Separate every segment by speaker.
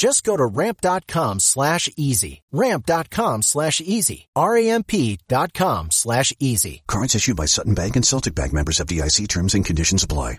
Speaker 1: Just go to ramp.com slash easy. Ramp.com slash easy. R-A-M-P dot com slash easy.
Speaker 2: Cards issued by Sutton Bank and Celtic Bank members FDIC terms and conditions apply.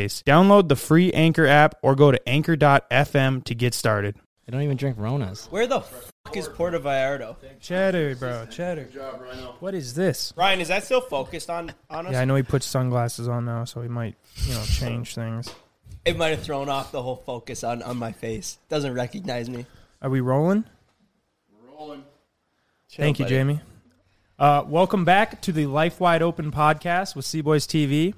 Speaker 3: Download the free Anchor app or go to anchor.fm to get started.
Speaker 4: I don't even drink Ronas.
Speaker 5: Where the fuck is Puerto Vallarta?
Speaker 3: Cheddar, bro, cheddar. What is this?
Speaker 5: Ryan, is that still focused on on us?
Speaker 3: Yeah, I know he puts sunglasses on now, so he might, you know, change things.
Speaker 5: It might have thrown off the whole focus on, on my face. Doesn't recognize me.
Speaker 3: Are we rolling?
Speaker 5: Chill,
Speaker 3: Thank you,
Speaker 5: buddy.
Speaker 3: Jamie. Uh, welcome back to the Life Wide Open podcast with CBoys TV,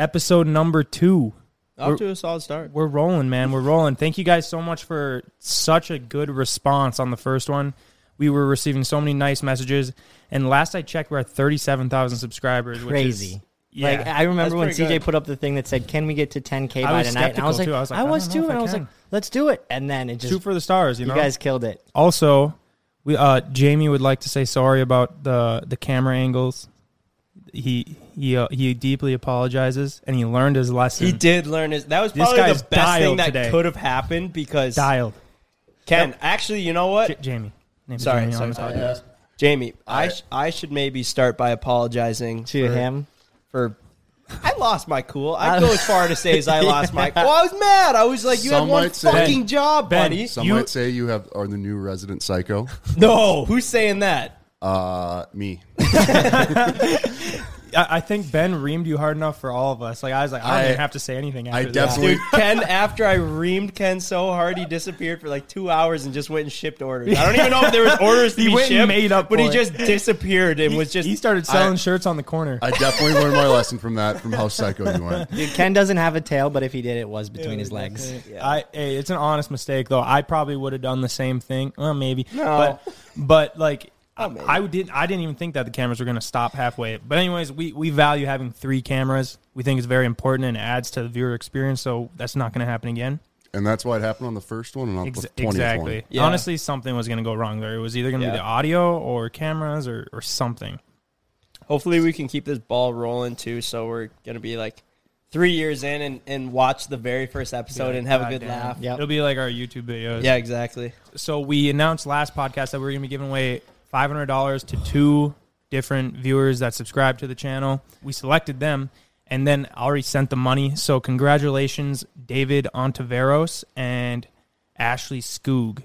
Speaker 3: episode number two.
Speaker 5: Off to a solid start.
Speaker 3: We're rolling, man. We're rolling. Thank you guys so much for such a good response on the first one. We were receiving so many nice messages, and last I checked, we're at thirty-seven thousand subscribers. Which
Speaker 4: Crazy.
Speaker 3: Is, yeah,
Speaker 4: Like I remember when
Speaker 5: pretty
Speaker 4: CJ
Speaker 5: good.
Speaker 4: put up the thing that said, "Can we get to 10k
Speaker 3: I
Speaker 4: by
Speaker 3: was
Speaker 4: tonight?" And I was like,
Speaker 3: skeptical, too. I was like,
Speaker 4: I
Speaker 3: I
Speaker 4: was
Speaker 3: don't
Speaker 4: too, and
Speaker 3: I
Speaker 4: I was like, "Let's do it." And then it just
Speaker 3: shoot for the stars. You,
Speaker 4: you
Speaker 3: know,
Speaker 4: guys killed it.
Speaker 3: Also, we uh, Jamie would like to say sorry about the the camera angles. He he uh, he deeply apologizes, and he learned his lesson.
Speaker 5: He did learn his. That was
Speaker 3: This
Speaker 5: probably
Speaker 3: guy's
Speaker 5: the best thing
Speaker 3: dialed
Speaker 5: that
Speaker 3: today.
Speaker 5: could have happened because
Speaker 3: dialed.
Speaker 5: Ken. Actually, you know what?
Speaker 3: J- Jamie. Name is
Speaker 5: Sorry,
Speaker 3: Jamie
Speaker 5: sorry,
Speaker 3: on the
Speaker 5: sorry.
Speaker 3: podcast.
Speaker 5: Jamie, I sh- I should maybe start by apologizing
Speaker 4: To
Speaker 5: for,
Speaker 4: him,
Speaker 5: for. I lost my cool. I'd go as far to say as I lost my. Well, I was mad. I was like, "You
Speaker 6: Some
Speaker 5: had one
Speaker 6: might say-
Speaker 5: fucking job,
Speaker 3: Ben,
Speaker 5: buddy."
Speaker 6: Some
Speaker 3: You-
Speaker 6: might say you have are the new resident psycho.
Speaker 5: No, who's saying that?
Speaker 6: Uh, me.
Speaker 3: I, I think Ben reamed you hard enough for all of us. Like I was like, I don't
Speaker 6: I-
Speaker 3: even have to say anything. After
Speaker 6: I
Speaker 3: this.
Speaker 6: definitely.
Speaker 5: Dude, Ken, after I reamed Ken so hard, he disappeared for like two hours and just went and shipped orders. I don't even know if there was orders to
Speaker 3: He
Speaker 5: be
Speaker 3: went and
Speaker 5: shipped,
Speaker 3: made up
Speaker 5: but
Speaker 3: for
Speaker 5: he
Speaker 3: it.
Speaker 5: just disappeared and was just.
Speaker 3: he started selling
Speaker 6: I-
Speaker 3: shirts on the corner.
Speaker 6: I definitely learned my lesson from that, from how psycho you went.
Speaker 4: Dude, Ken doesn't have a tail, but if he did, it was between his legs.
Speaker 3: I hey, it's an honest mistake though. I probably would have done the same thing. Well, maybe.
Speaker 5: No.
Speaker 3: But but like
Speaker 5: Oh, maybe.
Speaker 3: I didn't I didn't even think that the cameras were going to stop halfway. But anyways, we we value having 3 cameras. We think it's very important and adds to the viewer experience, so that's not going to happen again.
Speaker 6: And that's why it happened on the first one and not
Speaker 3: Ex-
Speaker 6: the 20th
Speaker 3: exactly.
Speaker 6: one.
Speaker 5: Yeah.
Speaker 3: Honestly, something was going to go wrong there. It was either going to
Speaker 5: Yeah.
Speaker 3: be the audio or cameras or or something.
Speaker 5: Hopefully, we can keep this ball rolling too. So we're gonna be like three years in and, and watch the very first episode and have a good
Speaker 3: Goddamn.
Speaker 5: laugh.
Speaker 4: Yep.
Speaker 3: It'll be like our YouTube videos.
Speaker 5: Yeah, exactly.
Speaker 3: so we announced last podcast that we are going to be giving away $500 to two different viewers that subscribe to the channel. We selected them and then already sent the money. So congratulations, David Ontiveros and Ashley Skoog.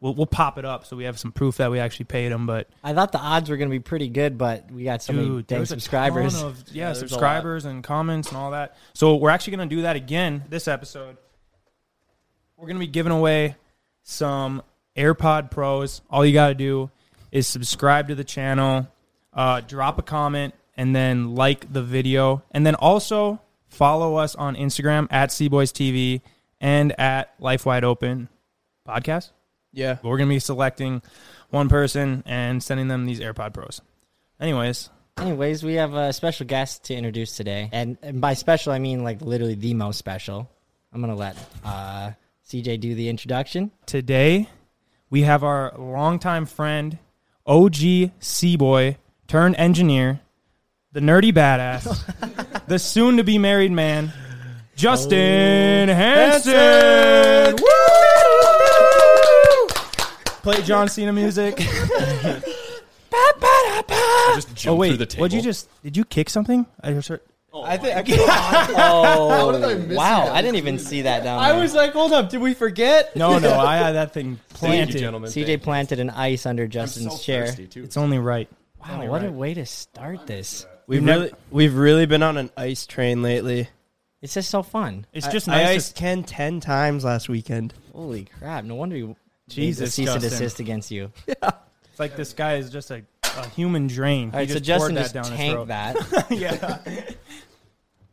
Speaker 3: We'll, we'll pop it up so we have some proof that we actually paid them. But
Speaker 4: I thought the odds were going to be pretty good, but we got so many
Speaker 3: dude,
Speaker 4: dang subscribers.
Speaker 3: of yeah,
Speaker 5: a
Speaker 3: subscribers and comments and all that. So we're actually going to do that again this episode. We're going to be giving away some AirPod Pros. All you got to do is subscribe to the channel, uh, drop a comment, and then like the video, and then also follow us on Instagram at CBoys TV and at Life Wide Open Podcast.
Speaker 5: Yeah.
Speaker 3: But we're going to be selecting one person and sending them these AirPod Pros. Anyways,
Speaker 4: Anyways, we have a special guest to introduce today, and, and by special I mean like literally the most special. I'm gonna let uh, CJ do the introduction.
Speaker 3: today we have our longtime friend, OG CBoy, turn engineer, the nerdy badass, the soon to be married man, Justin oh. Hansen. Play John Cena music.
Speaker 7: Just
Speaker 3: oh wait,
Speaker 7: through the table.
Speaker 3: what'd you just? Did you kick something? I just heard- Oh
Speaker 5: I think.
Speaker 4: Oh,
Speaker 6: did I miss
Speaker 4: wow!
Speaker 6: that?
Speaker 4: I didn't even see that down there.
Speaker 5: I
Speaker 4: there.
Speaker 5: was like, hold up, did we forget?
Speaker 3: No, no, I had that thing
Speaker 7: Thank
Speaker 3: planted.
Speaker 7: you, gentlemen.
Speaker 4: CJ planted an ice under Justin's
Speaker 7: so
Speaker 4: chair.
Speaker 7: thirsty, too.
Speaker 3: It's only right.
Speaker 4: Wow, what a way to start this!
Speaker 5: We've
Speaker 3: never-
Speaker 5: really, we've really been on an ice train lately.
Speaker 4: It's just so fun.
Speaker 3: It's just
Speaker 5: I, I iced Ken ten times last weekend.
Speaker 4: Holy crap! No wonder you
Speaker 3: Jesus,
Speaker 4: cease and
Speaker 3: Justin.
Speaker 4: desist against you.
Speaker 3: it's like this guy is just a, a human drain.
Speaker 4: All right,
Speaker 3: he
Speaker 4: so
Speaker 3: just poured
Speaker 4: Justin
Speaker 3: that
Speaker 4: just
Speaker 3: down his
Speaker 4: tanked
Speaker 3: throat.
Speaker 4: that.
Speaker 3: yeah.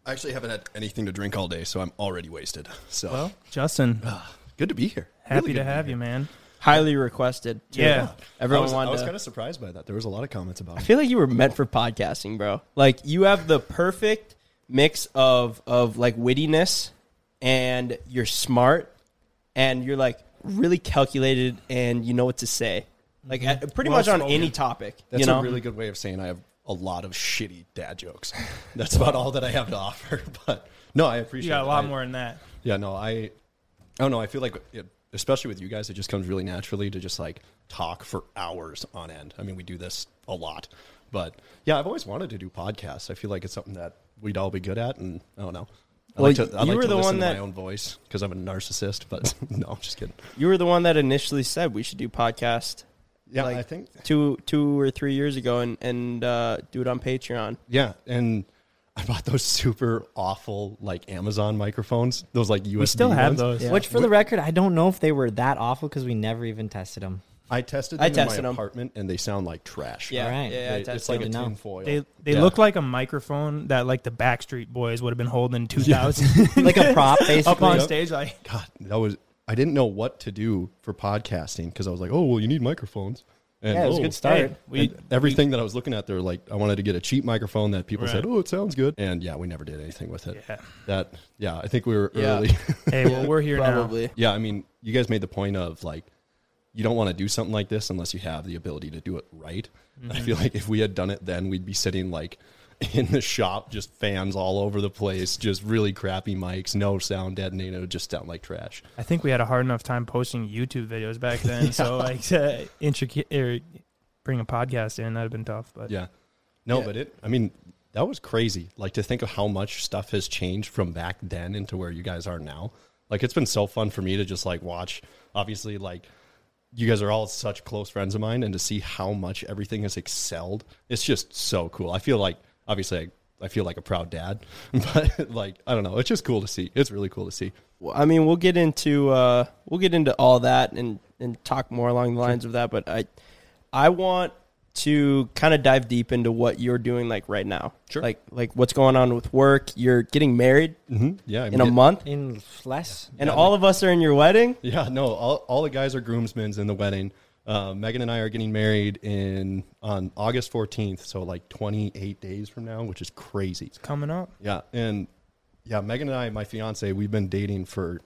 Speaker 7: I actually haven't had anything to drink all day, so I'm already wasted. So
Speaker 3: Well, Justin, ah,
Speaker 7: good to be here.
Speaker 3: happy
Speaker 7: Really
Speaker 3: to
Speaker 7: good be
Speaker 3: have
Speaker 7: here.
Speaker 3: you, man.
Speaker 5: Highly requested. too.
Speaker 3: Yeah.
Speaker 5: everyone
Speaker 7: I was,
Speaker 5: wanted.
Speaker 7: I was
Speaker 5: to-
Speaker 7: kind of surprised by that. There was a lot of comments about
Speaker 5: I
Speaker 7: it.
Speaker 5: feel like you were meant for podcasting, bro. Like you have the perfect mix of of like wittiness and you're smart and you're like really calculated and you know what to say. Like mm-hmm. at, pretty
Speaker 3: Well
Speaker 5: much on
Speaker 3: spoken.
Speaker 5: any topic.
Speaker 7: That's
Speaker 5: you know?
Speaker 7: a really good way of saying I have a lot of shitty dad jokes. That's about all that I have to offer. But no, I appreciate.
Speaker 3: You got a lot
Speaker 7: I-
Speaker 3: more than that.
Speaker 7: Yeah, no, I, I don't know. I feel like, it, especially with you guys, it just comes really naturally to just like talk for hours on end. I mean, we do this a lot, but yeah, I've always wanted to do podcasts. I feel like it's something that we'd all be good at, and I don't know. I
Speaker 5: Well,
Speaker 7: like to, I
Speaker 5: you
Speaker 7: like
Speaker 5: were
Speaker 7: to
Speaker 5: the
Speaker 7: listen
Speaker 5: one
Speaker 7: to
Speaker 5: that-
Speaker 7: my own voice because I'm a narcissist. But no, I'm just kidding.
Speaker 5: You were the one that initially said we should do podcast
Speaker 7: Yeah,
Speaker 5: Like-
Speaker 7: I think.
Speaker 5: two two or three years ago and and uh, do it on Patreon.
Speaker 7: Yeah, and I bought those super awful like Amazon microphones. Those like USB.
Speaker 3: We still have
Speaker 7: ones.
Speaker 3: those.
Speaker 4: Which, for the record, I don't know if they were that awful because we never even tested them.
Speaker 7: I tested
Speaker 5: I
Speaker 7: them in
Speaker 5: tested
Speaker 7: my
Speaker 5: 'em.
Speaker 7: apartment, and they sound like trash.
Speaker 5: Yeah,
Speaker 4: Alright.
Speaker 5: yeah, yeah. I
Speaker 7: They- it's like a
Speaker 4: Good to
Speaker 7: tin foil.
Speaker 3: They they
Speaker 7: Yeah.
Speaker 3: look like a microphone that like the Backstreet Boys would have been holding in 2000
Speaker 4: Like a prop, basically.
Speaker 3: up on stage. Like
Speaker 7: God, that was. I didn't know what to do for podcasting because I was like, oh well, you need microphones. And,
Speaker 4: Yeah, it was a
Speaker 7: oh,
Speaker 4: good start.
Speaker 3: Hey, we
Speaker 7: and everything that I was looking at, there, like I wanted to get a cheap microphone that people said, "Oh, it sounds good," and yeah, we never did anything with it.
Speaker 3: Yeah.
Speaker 7: That, yeah, I think we were
Speaker 5: Yeah.
Speaker 7: early.
Speaker 3: hey, well we're here now.
Speaker 5: Probably.
Speaker 7: yeah, I mean, you guys made the point of like, you don't want to do something like this unless you have the ability to do it right.
Speaker 3: Mm-hmm.
Speaker 7: I feel like if we had done it then, we'd be sitting like in the shop, just fans all over the place, just really crappy mics, no sound deadening. It would just sound like trash.
Speaker 3: I think we had a hard enough time posting YouTube videos back then. So like to intricate or bring a podcast in that'd have been tough. But
Speaker 7: Yeah. No,
Speaker 5: Yeah.
Speaker 7: but it, I mean, that was crazy. Like to think of how much stuff has changed from back then into where you guys are now. Like it's been so fun for me to just like watch, obviously, like you guys are all such close friends of mine and to see how much everything has excelled. It's just so cool. I feel like obviously I, I feel like a proud dad, but like I don't know, it's just cool to see. It's really cool to see.
Speaker 5: Well, I mean, we'll get into uh, we'll get into all that and and talk more along the lines of that. But I I want to kind of dive deep into what you're doing like right now.
Speaker 7: Sure.
Speaker 5: Like like what's going on with work. You're getting married
Speaker 7: Mm-hmm. Yeah, I'm
Speaker 5: in a month,
Speaker 4: In less.
Speaker 5: and all of us are in your wedding.
Speaker 7: Yeah, no, all, all the guys are groomsmen in the wedding. Uh, Megan and I are getting married in on August 14th, so like 28 days from now, which is crazy.
Speaker 3: It's coming up.
Speaker 7: Yeah, and yeah, Megan and I, my fiance, we've been dating for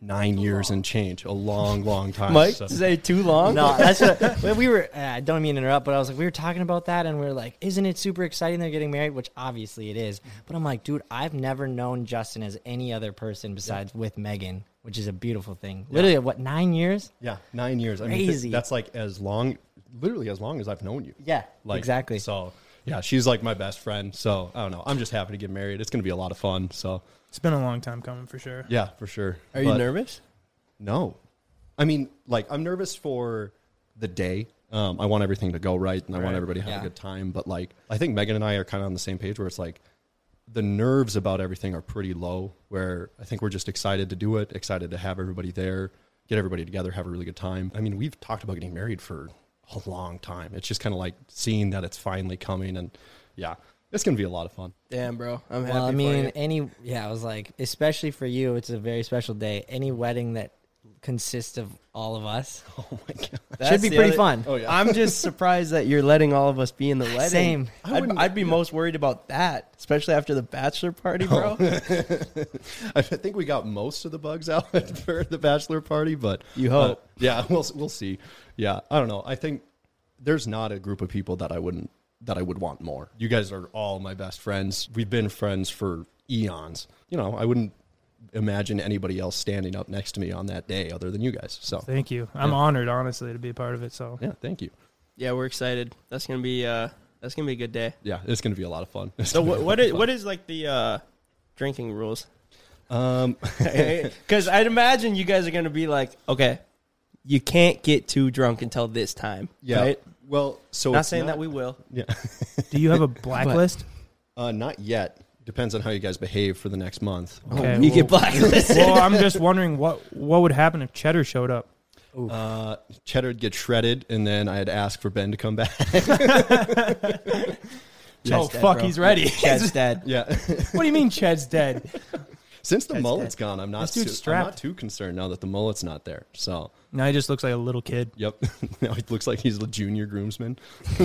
Speaker 7: nine years and change, a long, long time.
Speaker 5: Mike,
Speaker 7: So-
Speaker 5: say too long.
Speaker 4: No, that's what we were. Uh, I don't mean to interrupt, but I was like, we were talking about that, and we are like, isn't it super exciting they're getting married? Which obviously it is. But I'm like, dude, I've never known Justin as any other person besides with Megan, which is a beautiful thing. Literally, what nine years?
Speaker 7: yeah, nine years. I mean, th-
Speaker 4: Crazy.
Speaker 7: that's like as long, literally as long as I've known you.
Speaker 4: Yeah,
Speaker 7: Like,
Speaker 4: exactly.
Speaker 7: So yeah, she's like my best friend. So I don't know. I'm just happy to get married. It's going to be a lot of fun. So
Speaker 3: It's been a long time coming for sure.
Speaker 7: yeah, for sure.
Speaker 5: Are you nervous?
Speaker 7: No. I mean, like, I'm nervous for the day. Um, I want everything to go right and I want everybody to have
Speaker 4: Yeah.
Speaker 7: a good time. But, like, I think Megan and I are kind of on the same page where it's like the nerves about everything are pretty low, where I think we're just excited to do it, excited to have everybody there, get everybody together, have a really good time. I mean, we've talked about getting married for a long time. It's just kind of like seeing that it's finally coming. And yeah, it's going to be a lot of fun.
Speaker 5: Damn, bro. I'm happy.
Speaker 4: Well, I
Speaker 5: for
Speaker 4: mean,
Speaker 5: you.
Speaker 4: any yeah, I was like, especially for you, it's a very special day. Any wedding that consists of all of us
Speaker 7: Oh, my God.
Speaker 5: That's
Speaker 4: should be pretty
Speaker 5: other-
Speaker 4: fun.
Speaker 7: Oh, yeah.
Speaker 5: I'm just surprised that you're letting all of us be in the wedding.
Speaker 4: Same.
Speaker 7: I
Speaker 5: I'd,
Speaker 7: wouldn't-
Speaker 5: I'd be most worried about that, especially after the bachelor party, bro.
Speaker 7: I think we got most of the bugs out for the bachelor party, but
Speaker 5: You
Speaker 7: uh,
Speaker 5: hope.
Speaker 7: yeah, we'll we'll see. Yeah, I don't know. I think there's not a group of people that I wouldn't that I would want more. You guys are all my best friends. We've been friends for eons. You know, I wouldn't imagine anybody else standing up next to me on that day other than you guys. So
Speaker 3: Thank you. I'm
Speaker 7: Yeah.
Speaker 3: honored, honestly, to be a part of it. So
Speaker 7: yeah, thank you.
Speaker 5: yeah, we're excited. That's gonna be uh, that's gonna be a good day.
Speaker 7: Yeah, it's gonna be a lot of fun. It's
Speaker 5: So
Speaker 7: gonna
Speaker 5: what
Speaker 7: be a
Speaker 5: what
Speaker 7: lot of
Speaker 5: is
Speaker 7: fun.
Speaker 5: what is like the uh, drinking rules?
Speaker 7: um
Speaker 5: Because I'd imagine you guys are gonna be like, okay, you can't get too drunk until this time.
Speaker 7: yeah.
Speaker 5: right?
Speaker 7: Well, so
Speaker 5: Not
Speaker 7: it's
Speaker 5: saying that we will.
Speaker 7: yeah.
Speaker 3: do you have a blacklist?
Speaker 7: Uh, not yet. Depends on how you guys behave for the next month.
Speaker 3: Okay,
Speaker 5: you get
Speaker 3: well-
Speaker 5: blacklisted.
Speaker 3: well, I'm just wondering what what would happen if Cheddar showed up.
Speaker 7: Uh, Cheddar would get shredded, and then I'd ask for Ben to come back.
Speaker 3: oh
Speaker 5: dead,
Speaker 3: fuck,
Speaker 5: bro.
Speaker 3: he's ready.
Speaker 5: Chad's dead.
Speaker 7: yeah.
Speaker 3: what do you mean Ched's dead?
Speaker 7: Since the
Speaker 5: That's
Speaker 7: mullet's gone, I'm not too,
Speaker 3: dude's
Speaker 7: I'm not too concerned now that the mullet's not there. So,
Speaker 3: Now he just looks like a little kid.
Speaker 7: yep. now he looks like he's a junior groomsman.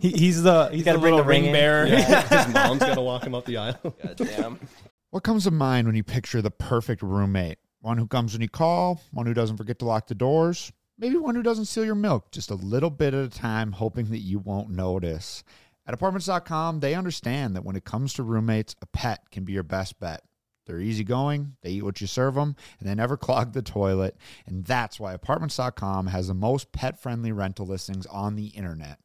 Speaker 3: He, he's the he's
Speaker 4: gotta bring
Speaker 3: little
Speaker 4: the ring
Speaker 3: ring
Speaker 4: in.
Speaker 3: bearer.
Speaker 7: His mom's got to walk him up the aisle.
Speaker 5: God damn.
Speaker 8: What comes to mind when you picture the perfect roommate? One who comes when you call, one who doesn't forget to lock the doors, maybe one who doesn't steal your milk just a little bit at a time, hoping that you won't notice. At apartments.com, they understand that when it comes to roommates, a pet can be your best bet. They're easygoing, they eat what you serve them, and they never clog the toilet. And that's why apartments.com has the most pet friendly rental listings on the internet.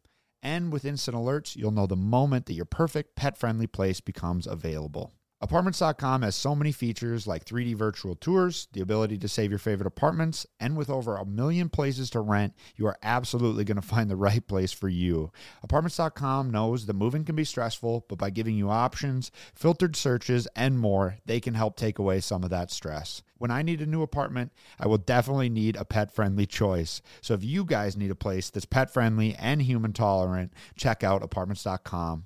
Speaker 8: And with instant alerts, you'll know the moment that your perfect pet friendly place becomes available. Apartments.com has so many features like 3D virtual tours, the ability to save your favorite apartments, and with over a million places to rent, you are absolutely going to find the right place for you. Apartments.com knows that moving can be stressful, but by giving you options, filtered searches, and more, they can help take away some of that stress. When I need a new apartment, I will definitely need a pet friendly choice. So if you guys need a place that's pet friendly and human tolerant, check out apartments.com,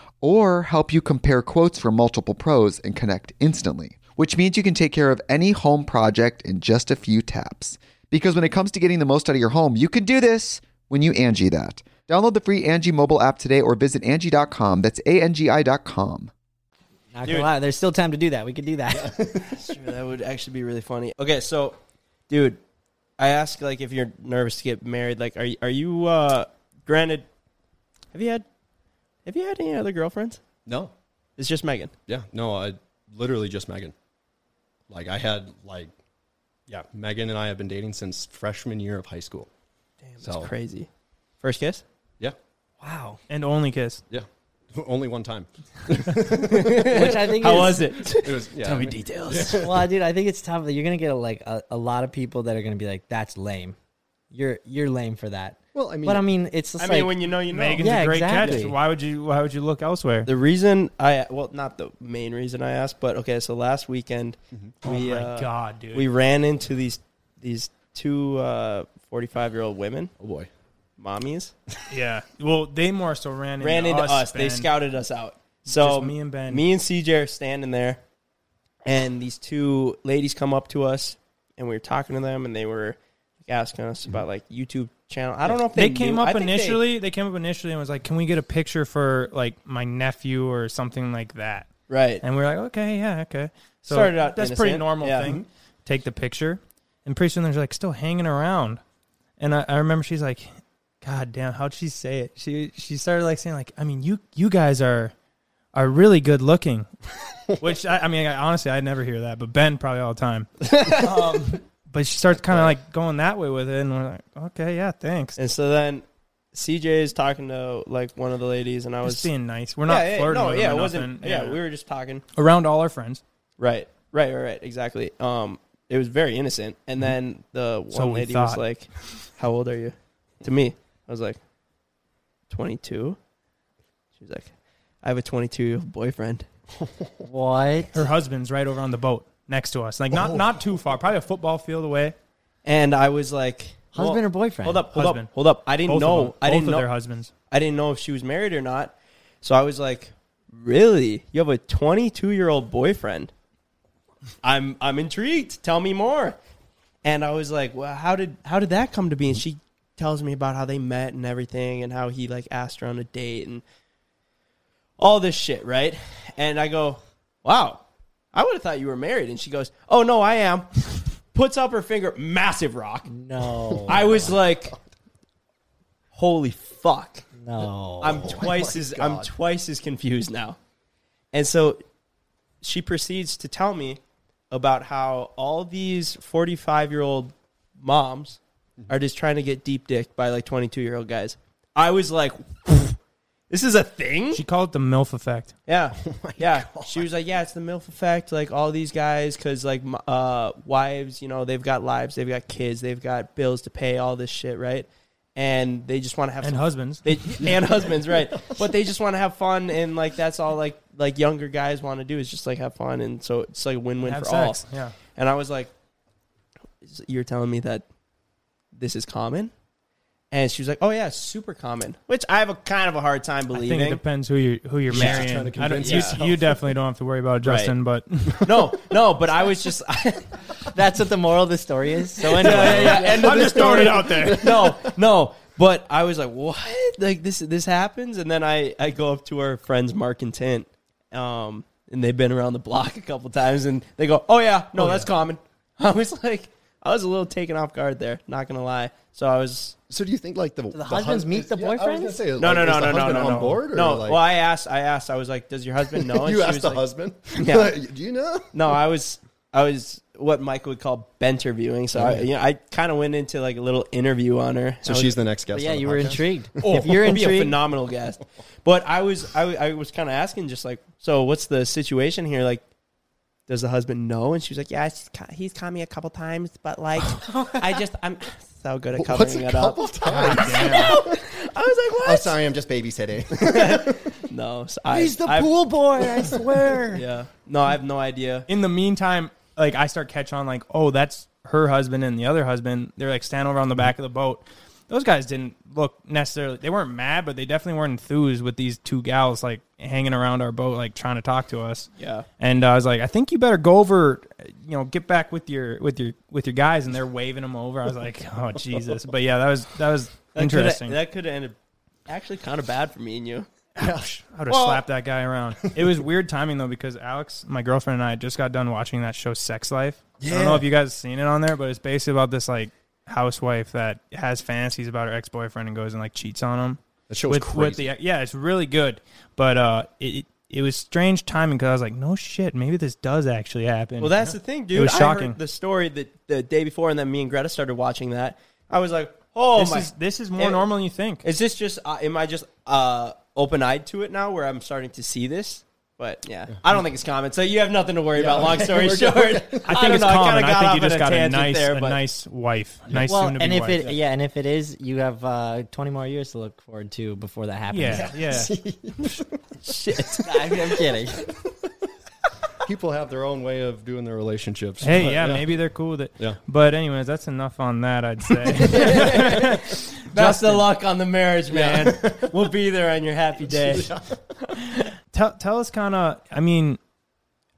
Speaker 9: or help you compare quotes from multiple pros and connect instantly, which means you can take care of any home project in just a few taps. Because when it comes to getting the most out of your home, you can do this when you Angie that. Download the free Angie mobile app today or visit Angie.com. That's A-N-G-I dot com.
Speaker 4: Not gonna lie, there's still time to do that. We could do that.
Speaker 5: Sure, that would actually be really funny. Okay, so, dude, I ask like if you're nervous to get married. Like, are you, are you? uh Granted, have you had have you had any other girlfriends?
Speaker 7: No.
Speaker 5: It's just Megan.
Speaker 7: Yeah. No, I literally just Megan. Like I had like yeah, Megan and I have been dating since freshman year of high school.
Speaker 5: Damn, that's
Speaker 7: So-
Speaker 5: crazy. First kiss?
Speaker 7: Yeah.
Speaker 4: wow.
Speaker 3: And only kiss.
Speaker 7: Yeah. Only one time.
Speaker 4: Which I think
Speaker 5: How
Speaker 4: is,
Speaker 5: was it?
Speaker 7: It was yeah.
Speaker 5: Tell me
Speaker 7: I mean,
Speaker 5: details.
Speaker 4: well, dude, I think it's tough. That you're gonna get like a, a lot of people that are gonna be like, "That's lame." You're you're lame for that.
Speaker 7: Well, I mean,
Speaker 4: but I mean, it's just
Speaker 5: I
Speaker 4: like
Speaker 5: mean, when you know, you know.
Speaker 3: Megan's
Speaker 4: Yeah,
Speaker 3: a great
Speaker 4: exactly.
Speaker 3: catch. Why would you? Why would you look elsewhere?
Speaker 5: The reason I well, not the main reason I asked, but okay. So last weekend,
Speaker 3: oh
Speaker 5: we
Speaker 3: my
Speaker 5: uh,
Speaker 3: god, dude.
Speaker 5: we ran into these these two uh, 45 year old women,
Speaker 7: oh boy.
Speaker 5: mommies,
Speaker 3: yeah. Well, they more so ran
Speaker 5: ran into us. They scouted us out. So
Speaker 3: Just me and Ben.
Speaker 5: me and CJ are standing there, and these two ladies come up to us, and we were talking to them, and they were asking us about like YouTube channel. I don't know if
Speaker 3: They
Speaker 5: they,
Speaker 3: came
Speaker 5: knew-
Speaker 3: up
Speaker 5: think they-
Speaker 3: initially. They, came up initially and was like, "Can we get a picture for like my nephew or something like that?"
Speaker 5: right?
Speaker 3: And we are like, "Okay, yeah, okay." So
Speaker 5: Started out
Speaker 3: that's a pretty normal
Speaker 5: Yeah.
Speaker 3: thing. Take the picture, and pretty soon they're like still hanging around. And I, I remember she's like, "God damn, how'd she say it?" She she started like saying like, "I mean, you you guys are are really good looking," which I, I mean, I, honestly, I never hear that, but Ben probably all the time. um, but she starts kind of like going that way with it, and we're like, "Okay, yeah, thanks."
Speaker 5: And so then CJ is talking to like one of the ladies, and I was
Speaker 3: Just being nice. We're not
Speaker 5: yeah, yeah,
Speaker 3: flirting.
Speaker 5: No,
Speaker 3: with
Speaker 5: yeah, it wasn't.
Speaker 3: nothing.
Speaker 5: Yeah, we were just talking.
Speaker 3: around all our friends.
Speaker 5: Right, right, right, right. Exactly. Um, it was very innocent. And then the one
Speaker 3: Mm-hmm. So we
Speaker 5: lady was
Speaker 3: thought.
Speaker 5: like, "How old are you?" To me, I was like, 22. She was like, "I have a 22 year old boyfriend."
Speaker 4: what?
Speaker 3: Her husband's right over on the boat next to us, like not oh. not too far, probably a football field away.
Speaker 5: And I was like,
Speaker 4: Husband
Speaker 5: well,
Speaker 4: or boyfriend?
Speaker 5: Hold up, hold
Speaker 3: Husband.
Speaker 5: up, hold up. I didn't
Speaker 3: Both
Speaker 5: know.
Speaker 3: of them,
Speaker 5: I
Speaker 3: both
Speaker 5: didn't
Speaker 3: of
Speaker 5: know.
Speaker 3: their husbands.
Speaker 5: I didn't know if she was married or not. So I was like, "Really? You have a 22 year old boyfriend?" I'm I'm intrigued. Tell me more. And I was like, "Well, how did how did that come to be?" And she tells me about how they met and everything, and how he like asked her on a date and all this shit, right? And I go, "Wow, I would have thought you were married." And she goes, "Oh no, I am." Puts up her finger, massive rock.
Speaker 4: No,
Speaker 5: I was like, "Holy fuck!"
Speaker 4: no.
Speaker 5: I'm oh twice as I'm twice as confused now. And so she proceeds to tell me about how all these 45 year old moms are just trying to get deep dicked by like 22 year old guys. I was like, this is a thing?
Speaker 3: She called it the MILF effect.
Speaker 5: Yeah. yeah. She was like, yeah, it's the MILF effect. Like all these guys, because like m- uh, wives, you know, they've got lives, they've got kids, they've got bills to pay, all this shit, right? And they just want to have
Speaker 3: And
Speaker 5: some
Speaker 3: husbands.
Speaker 5: they, and husbands, right? But they just want to have fun, and like that's all like like younger guys want to do is just like have fun, and so it's like a win win
Speaker 3: Have
Speaker 5: for
Speaker 3: sex.
Speaker 5: all.
Speaker 3: Yeah.
Speaker 5: And I was like, "You're telling me that this is common?" And she was like, "Oh yeah, super common," which I have a kind of a hard time believing.
Speaker 3: I think it depends who you who you're
Speaker 5: Yeah.
Speaker 3: marrying.
Speaker 7: Trying to
Speaker 3: I don't, you, you definitely don't have to worry about it, Justin. But
Speaker 5: no, no, but I was just
Speaker 4: That's what the moral of the story is. So anyway,
Speaker 5: yeah, yeah, yeah. End
Speaker 3: I'm
Speaker 5: the
Speaker 3: just throwing it out there.
Speaker 5: no, no. But I was like, what? Like this this happens? And then I, I go up to our friends Mark and Tint. Um and they've been around the block a couple times and they go, Oh yeah, no, that's common. I was like I was a little taken off guard there, not gonna lie. So I was
Speaker 6: So do you think like the,
Speaker 4: the husbands meet the
Speaker 6: yeah, I was
Speaker 4: boyfriends?
Speaker 6: say,
Speaker 5: no,
Speaker 6: like,
Speaker 5: no,
Speaker 6: is
Speaker 5: no,
Speaker 6: the
Speaker 5: no, no, no,
Speaker 6: on
Speaker 5: no.
Speaker 6: board or
Speaker 5: no.
Speaker 6: like,
Speaker 5: well, I asked, I asked, I was like, "Does your husband know?" And
Speaker 6: you
Speaker 5: she
Speaker 6: asked
Speaker 5: was
Speaker 6: the
Speaker 5: like-
Speaker 6: husband.
Speaker 5: Yeah.
Speaker 6: do you know?
Speaker 5: No, I was, I was what Mike would call benterviewing. So I, you know, I kind of went into like a little interview on her.
Speaker 7: So
Speaker 5: was-
Speaker 7: she's the next guest.
Speaker 4: Yeah,
Speaker 7: on the
Speaker 4: you were intrigued.
Speaker 5: Oh,
Speaker 4: if you're oh,
Speaker 5: he'd be a
Speaker 4: intrigued,
Speaker 5: phenomenal guest. But I was I, I was kind of asking just like, so what's the situation here? Like, does the husband know? And she was like, yeah, he's ca- he's caught me a couple times, but like, I just I'm how good at
Speaker 7: What's
Speaker 5: covering
Speaker 7: a
Speaker 5: it up.
Speaker 7: couple times?
Speaker 5: I was like, what?
Speaker 7: Oh, sorry, I'm just babysitting.
Speaker 5: No, so I,
Speaker 4: He's the
Speaker 5: I've-
Speaker 4: pool boy. I swear.
Speaker 5: Yeah. No, I have no idea.
Speaker 3: In the meantime, like I start catch on like, oh, that's her husband and the other husband. They're like standing over on the back of the boat. Those guys didn't look necessarily. They weren't mad, but they definitely weren't enthused with these two gals like hanging around our boat, like trying to talk to us.
Speaker 5: Yeah.
Speaker 3: And uh, I was like, I think you better go over, you know, get back with your with your with your guys, and they're waving them over. I was like, oh Jesus! But yeah, that was that was
Speaker 5: That
Speaker 3: interesting.
Speaker 5: That could have ended actually kind of bad for me and you.
Speaker 3: I would have slapped that guy around. It was weird timing though because Alex, my girlfriend and I just got done watching that show Sex Life. Yeah. I don't know if you guys have seen it on there, but it's basically about this like housewife that has fantasies about her ex boyfriend and goes and like cheats on him.
Speaker 7: That show's
Speaker 3: with, with
Speaker 7: crazy.
Speaker 3: the yeah, it's really good. But uh, it it was strange timing because I was like, no shit, maybe this does actually happen.
Speaker 5: Well, that's the thing, dude.
Speaker 3: It was
Speaker 5: I
Speaker 3: shocking.
Speaker 5: heard the story that the day before, and then me and Greta started watching that. I was like, oh
Speaker 3: this
Speaker 5: my.
Speaker 3: is this is more
Speaker 5: It-
Speaker 3: normal than you think.
Speaker 5: Is this just? Uh, am I just uh, open eyed to it now, where I'm starting to see this? But yeah, I don't think it's common. So you have nothing to worry about. Long story short,
Speaker 3: I think it's
Speaker 5: don't know,
Speaker 3: common.
Speaker 5: kinda
Speaker 3: I think
Speaker 5: off
Speaker 3: you just
Speaker 5: on
Speaker 3: got a
Speaker 5: tangent
Speaker 3: nice
Speaker 5: there,
Speaker 3: a
Speaker 5: but-
Speaker 3: nice wife, nice
Speaker 4: Well,
Speaker 3: soon to be
Speaker 4: and if
Speaker 3: wife.
Speaker 4: it yeah, and if it is, you have uh, 20 more years to look forward to before that happens.
Speaker 3: yeah, yeah.
Speaker 4: Shit. I mean, I'm kidding.
Speaker 7: People have their own way of doing their relationships.
Speaker 3: Hey,
Speaker 7: but,
Speaker 3: yeah, maybe they're cool with it.
Speaker 7: Yeah.
Speaker 3: But anyways, that's enough on that. I'd say.
Speaker 5: Best of luck on the marriage, man. we'll be there on your happy day.
Speaker 3: tell tell us kind of. I mean,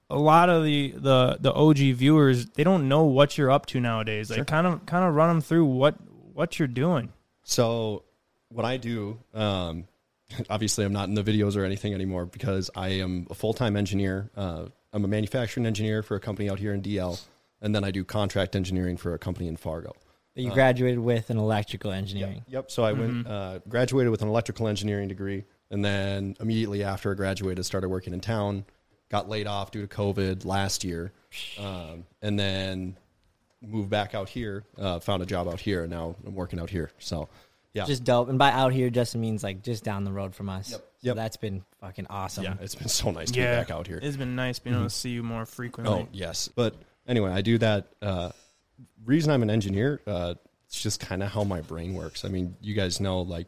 Speaker 3: a lot of the the the OG viewers they don't know what you're up to nowadays. Like, kind of kind of run them through what what you're doing.
Speaker 7: So what I do, um, obviously, I'm not in the videos or anything anymore because I am a full time engineer. Uh, I'm a manufacturing engineer for a company out here in DL, and then I do contract engineering for a company in Fargo.
Speaker 4: You graduated with an electrical engineering.
Speaker 7: Yep. So I went, uh, graduated with an electrical engineering degree, and then immediately after I graduated, started working in town. Got laid off due to COVID last year, um, and then moved back out here. Uh, found a job out here, and now I'm working out here. So, yeah,
Speaker 4: Just dope. And by out here, just means like just down the road from us. So
Speaker 7: Yep.
Speaker 4: that's been fucking awesome.
Speaker 7: yeah, it's been so nice to
Speaker 3: yeah,
Speaker 7: be back out here.
Speaker 3: It's been nice being able to see you more frequently.
Speaker 7: Oh yes, but anyway, I do that. Uh, reason I'm an engineer, uh, it's just kind of how my brain works. I mean, you guys know, like,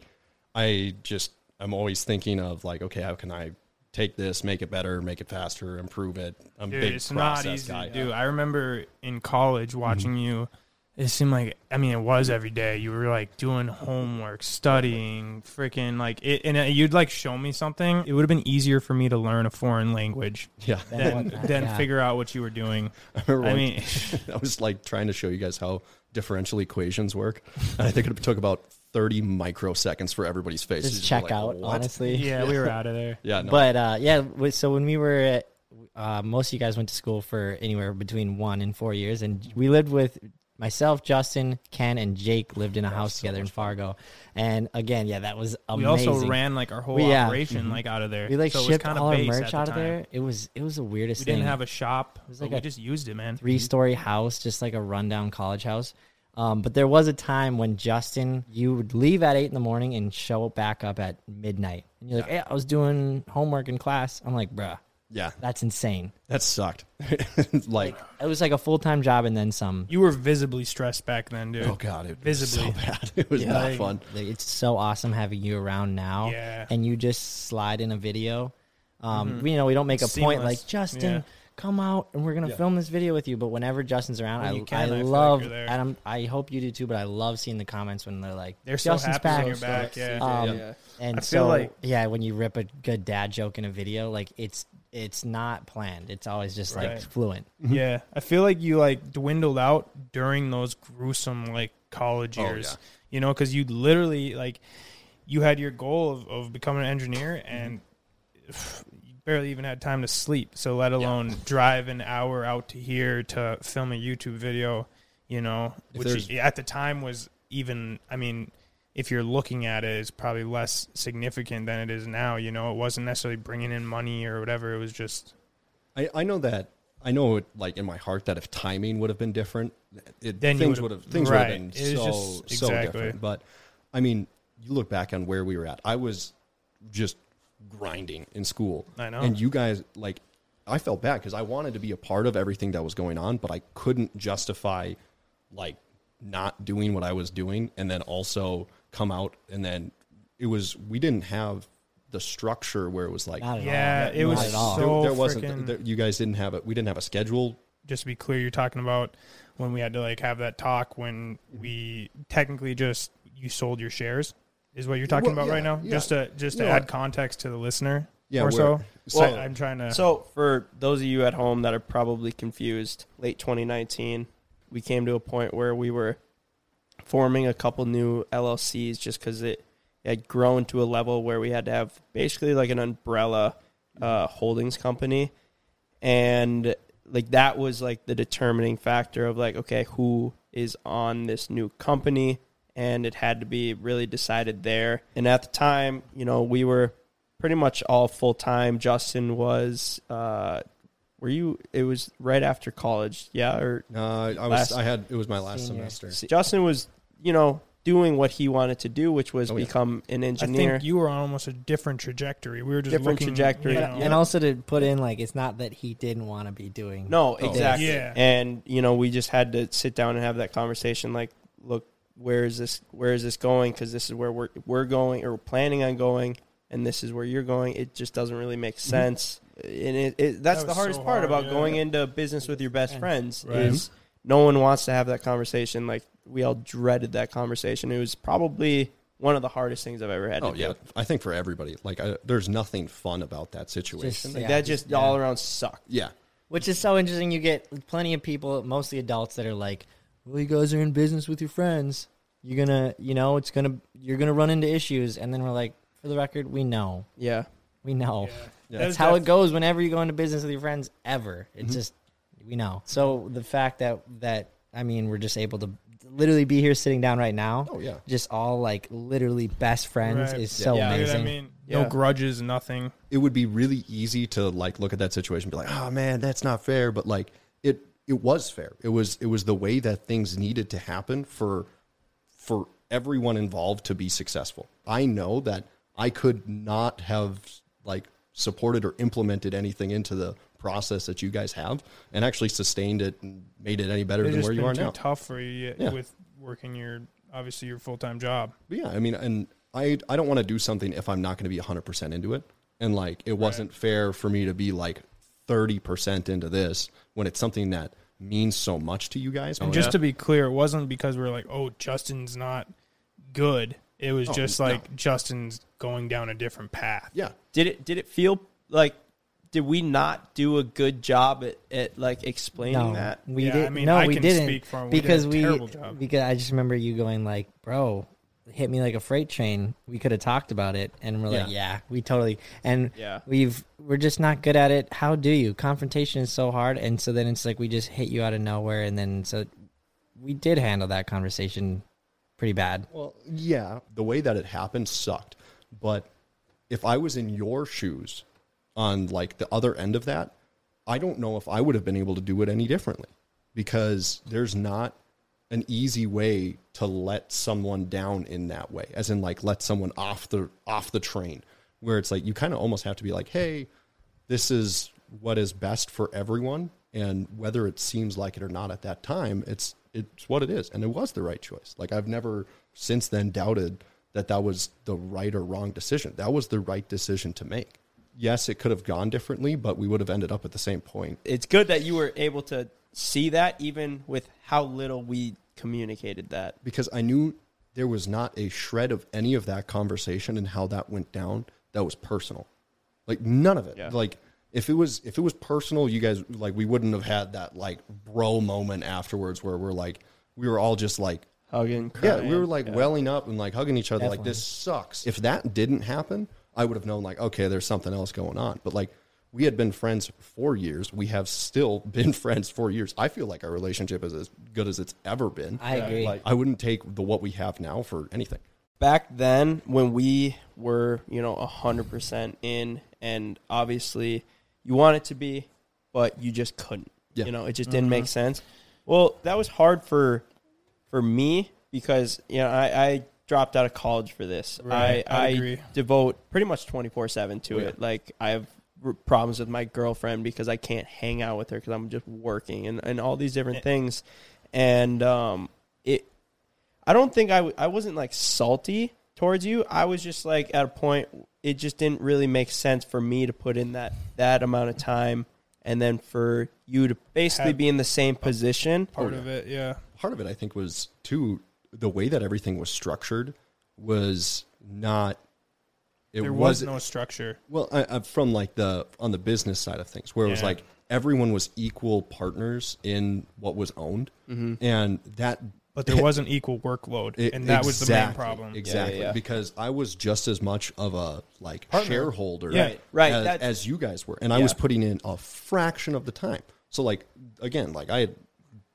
Speaker 7: I just I'm always thinking of like, okay, how can I take this, make it better, make it faster, improve it. I'm a
Speaker 3: Dude,
Speaker 7: big
Speaker 3: it's not
Speaker 7: process
Speaker 3: easy
Speaker 7: guy.
Speaker 3: to do. I remember in college watching you. It seemed like I mean it was every day. You were like doing homework, studying, freaking like it, and uh, you'd like show me something. It would have been easier for me to learn a foreign language
Speaker 7: Yeah,
Speaker 3: than than
Speaker 4: yeah.
Speaker 3: figure out what you were doing.
Speaker 7: I remember.
Speaker 3: I
Speaker 7: one-
Speaker 3: mean,
Speaker 7: I was like trying to show you guys how differential equations work, and I think it took about 30 microseconds for everybody's face.
Speaker 4: Just
Speaker 7: to
Speaker 4: check
Speaker 7: like,
Speaker 4: out,
Speaker 7: "What?"
Speaker 4: honestly.
Speaker 3: yeah, we were out of there.
Speaker 7: Yeah, no,
Speaker 4: But uh, yeah, so when we were, at, uh, most of you guys went to school for anywhere between one and four years, and we lived with myself, Justin, Ken, and Jake lived in a house together in Fargo. And again, yeah, that was amazing.
Speaker 3: We also ran like our whole
Speaker 4: We- yeah.
Speaker 3: operation like out of there.
Speaker 4: We like
Speaker 3: so it was
Speaker 4: shipped all our merch
Speaker 3: the
Speaker 4: out of there. It was it was the weirdest thing.
Speaker 3: We didn't have a shop.
Speaker 4: It
Speaker 3: was
Speaker 4: like
Speaker 3: we just used it, man.
Speaker 4: three story house, just like a rundown college house. Um, but there was a time when Justin, you would leave at eight in the morning and show up back up at midnight, and you're like, "Hey, I was doing homework in class." I'm like, "Bruh,
Speaker 7: yeah,
Speaker 4: that's insane."
Speaker 7: that sucked. like,
Speaker 4: It was like a full time job and then some.
Speaker 3: You were visibly stressed back then, dude.
Speaker 7: oh god, it was
Speaker 3: Visibly.
Speaker 7: so bad. It was not
Speaker 3: Like-
Speaker 7: fun.
Speaker 4: Like, It's so awesome having you around now,
Speaker 3: Yeah.
Speaker 4: and you just slide in a video. Um, we, you know, we don't make a point
Speaker 3: Seamless.
Speaker 4: like Justin.
Speaker 3: Yeah.
Speaker 4: Come out and we're gonna film this video with you. But whenever Justin's around,
Speaker 3: When
Speaker 4: I,
Speaker 3: you can,
Speaker 4: I
Speaker 3: I feel like
Speaker 4: love,
Speaker 3: you're there.
Speaker 4: and I'm, I hope you do too. But I love seeing the comments when they're like,
Speaker 3: They're so
Speaker 4: Justin's
Speaker 3: happy
Speaker 4: back.
Speaker 3: when you're back. Yeah.
Speaker 4: Um,
Speaker 5: Yeah.
Speaker 4: And
Speaker 3: I feel
Speaker 4: so,
Speaker 3: like-
Speaker 4: yeah, when you rip a good dad joke in a video, like it's it's not planned. It's always just like fluent.
Speaker 3: Yeah, I feel like you like dwindled out during those gruesome like college
Speaker 7: Oh,
Speaker 3: years.
Speaker 7: yeah.
Speaker 3: You know, because you literally like you had your goal of, of becoming an engineer, mm-hmm. and you barely even had time to sleep. So let alone drive an hour out to here to film a YouTube video. You know,
Speaker 7: If
Speaker 3: which at the time was even. I mean. If you're looking at it, it's probably less significant than it is now. You know, it wasn't necessarily bringing in money or whatever. It was just
Speaker 7: I, I know that I know it like in my heart that if timing would have been different, it,
Speaker 3: Then
Speaker 7: things would have things would
Speaker 3: right.
Speaker 7: have been so
Speaker 3: just-
Speaker 7: so different. But I mean, you look back on where we were at. I was just grinding in school.
Speaker 3: I know.
Speaker 7: And you guys like I felt bad because I wanted to be a part of everything that was going on, but I couldn't justify like not doing what I was doing and then also come out and then it was we didn't have the structure where it was like
Speaker 4: Not at oh,
Speaker 3: Yeah,
Speaker 4: all.
Speaker 3: it was
Speaker 4: Not at all.
Speaker 3: so
Speaker 7: there wasn't
Speaker 3: freaking-
Speaker 7: there, you guys didn't have it we didn't have a schedule
Speaker 3: just to be clear, you're talking about when we had to like have that talk when we technically just you sold your shares is what you're talking
Speaker 7: Well,
Speaker 3: about right
Speaker 7: yeah,
Speaker 3: now.
Speaker 7: yeah.
Speaker 3: Just to just to
Speaker 7: No,
Speaker 3: add context to the listener,
Speaker 7: Yeah,
Speaker 3: or
Speaker 7: we're-
Speaker 3: so.
Speaker 7: so-
Speaker 3: I'm trying to.
Speaker 5: So, for those of you at home that are probably confused, late 2019, we came to a point where we were forming a couple new LLCs just because it had grown to a level where we had to have basically like an umbrella uh, holdings company. And like that was like the determining factor of like, okay, who is on this new company? And it had to be really decided there. And at the time, you know, we were pretty much all full time. Justin was, uh, were you? It was right after college, yeah. Or
Speaker 7: uh, I was
Speaker 5: Last-
Speaker 7: I had it was my last
Speaker 4: Senior.
Speaker 7: semester
Speaker 5: Justin was, you know, doing what he wanted to do, which was
Speaker 7: Oh, yeah.
Speaker 5: become an
Speaker 3: I
Speaker 5: engineer.
Speaker 3: think you were on almost a different trajectory. We were just
Speaker 5: Different
Speaker 3: looking,
Speaker 5: trajectory,
Speaker 3: you know.
Speaker 4: And also to put in like it's not that he didn't want to be doing.
Speaker 5: no, exactly.
Speaker 3: Yeah.
Speaker 5: And you know, we just had to sit down and have that conversation. Like, look, where is this? Where is this going? Because this is where we're we're going, or we're planning on going, and this is where you're going. It just doesn't really make mm-hmm. sense. And it, it, that's
Speaker 3: That
Speaker 5: the hardest
Speaker 3: so
Speaker 5: part
Speaker 3: hard,
Speaker 5: about
Speaker 3: yeah.
Speaker 5: going into business with your best friends
Speaker 3: Right.
Speaker 5: is no one wants to have that conversation. Like we all dreaded that conversation. It was probably one of the hardest things I've ever had
Speaker 7: oh
Speaker 5: to
Speaker 7: yeah
Speaker 5: do.
Speaker 7: I think for everybody like I, there's nothing fun about that situation
Speaker 4: Just-
Speaker 5: Like
Speaker 4: Yeah,
Speaker 5: that
Speaker 4: just-
Speaker 5: just
Speaker 4: yeah.
Speaker 5: all around sucked.
Speaker 7: yeah
Speaker 4: Which is so interesting. You get plenty of people, mostly adults, that are like, "Well, you guys are in business with your friends. You're gonna, you know, it's gonna, you're gonna run into issues." And then we're like, "For the record, we know,
Speaker 5: Yeah.
Speaker 4: we know.
Speaker 7: Yeah.
Speaker 4: That's how it goes whenever you go into business with your friends. Ever, it's mm-hmm. just we know. So the fact that that I mean, we're just able to literally be here sitting down right now.
Speaker 7: Oh, yeah.
Speaker 4: just all like literally best friends
Speaker 3: Right.
Speaker 4: is so
Speaker 5: Yeah.
Speaker 3: Dude,
Speaker 4: amazing.
Speaker 3: I mean,
Speaker 5: Yeah.
Speaker 3: no grudges, nothing.
Speaker 7: it would be really easy to like look at that situation and be like, "Oh man, that's not fair." But like it it was fair. It was it was the way that things needed to happen for for everyone involved to be successful. I know that I could not have like supported or implemented anything into the process that you guys have and actually sustained it and made it any better
Speaker 3: It's
Speaker 7: than where you
Speaker 3: been
Speaker 7: are
Speaker 3: too
Speaker 7: now.
Speaker 3: tough for you yet
Speaker 7: Yeah.
Speaker 3: with working your obviously your full time job.
Speaker 7: But yeah, I mean, and I I don't want to do something if I'm not going to be 100% into it. And like, it wasn't fair for me to be like 30% into this when it's something that means so much to you guys.
Speaker 3: And oh, just to be clear, it wasn't because we are like, oh, Justin's not good. It was
Speaker 7: Oh,
Speaker 3: just
Speaker 7: no.
Speaker 3: like Justin's going down a different path.
Speaker 7: yeah,
Speaker 5: Did it did it feel like did we not do a good job at, at like explaining
Speaker 4: no,
Speaker 5: that?
Speaker 4: we
Speaker 3: Yeah,
Speaker 4: did.
Speaker 3: I mean,
Speaker 4: no,
Speaker 3: I
Speaker 4: we
Speaker 3: can
Speaker 4: didn't
Speaker 3: speak for him. We did a
Speaker 4: because we
Speaker 3: job.
Speaker 4: because I just remember you going like, "Bro, hit me like a freight train." We could have talked about it, and we're like,
Speaker 5: Yeah.
Speaker 4: "Yeah, we totally." And
Speaker 5: Yeah.
Speaker 4: we've we're just not good at it. How do you? Confrontation is so hard, and so then it's like we just hit you out of nowhere, and then so we did handle that conversation pretty bad.
Speaker 7: Well, yeah, the way that it happened sucked. But if I was in your shoes on like the other end of that, I don't know if I would have been able to do it any differently because there's not an easy way to let someone down in that way as in like let someone off the off the train where it's like you kind of almost have to be like hey this is what is best for everyone and whether it seems like it or not at that time it's it's what it is and it was the right choice. Like i've never since then doubted that that was the right or wrong decision. That was the right decision to make yes it could have gone differently but we would have ended up at the same point
Speaker 5: It's good that you were able to see that even with how little we communicated that.
Speaker 7: because i knew there was not a shred of any of that conversation and how that went down that was personal like none of it
Speaker 5: Yeah.
Speaker 7: like if it was if it was personal you guys like we wouldn't have had that like bro moment afterwards where we're like we were all just like
Speaker 5: Hugging,
Speaker 7: yeah we were like
Speaker 5: Yeah.
Speaker 7: welling up and like hugging each other like this sucks if that didn't happen i would have known like okay there's something else going on. But like we had been friends for years. We have still been friends for years. I feel like our relationship is as good as it's ever been.
Speaker 4: I agree.
Speaker 7: like i wouldn't take the what we have now for anything.
Speaker 5: Back then when we were you know 100% in and obviously you want it to be but you just couldn't.
Speaker 7: Yeah.
Speaker 5: you know it just didn't uh-huh. make sense. Well that was hard for for me because you know i, I dropped out of college for this
Speaker 3: Right,
Speaker 5: i
Speaker 3: I
Speaker 5: i,
Speaker 3: agree.
Speaker 5: devote pretty much 24-7 to
Speaker 7: Oh, yeah.
Speaker 5: it like i have r- problems with my girlfriend because i can't hang out with her because i'm just working and, and all these different things and um it I don't think I, w- I wasn't like salty towards you. I was just like at a point it just didn't really make sense for me to put in that that amount of time and then for you to basically
Speaker 3: Have-
Speaker 5: be in the same position.
Speaker 3: Part of it, yeah.
Speaker 7: part of it, I think, was too the way that everything was structured was not. It
Speaker 3: There was
Speaker 7: was
Speaker 3: no structure.
Speaker 7: well I, I, from like the on the business side of things, where it was like everyone was equal partners in what was owned, mm-hmm. and that.
Speaker 3: But there wasn't equal workload,
Speaker 7: it-
Speaker 3: and that was the main problem.
Speaker 7: Exactly,
Speaker 5: yeah.
Speaker 7: because I was just as much of a like
Speaker 3: Partner.
Speaker 7: shareholder,
Speaker 3: Yeah.
Speaker 5: Right, right,
Speaker 7: as,
Speaker 5: that's-
Speaker 7: as you guys were, and I was putting in a fraction of the time. So, like again, like I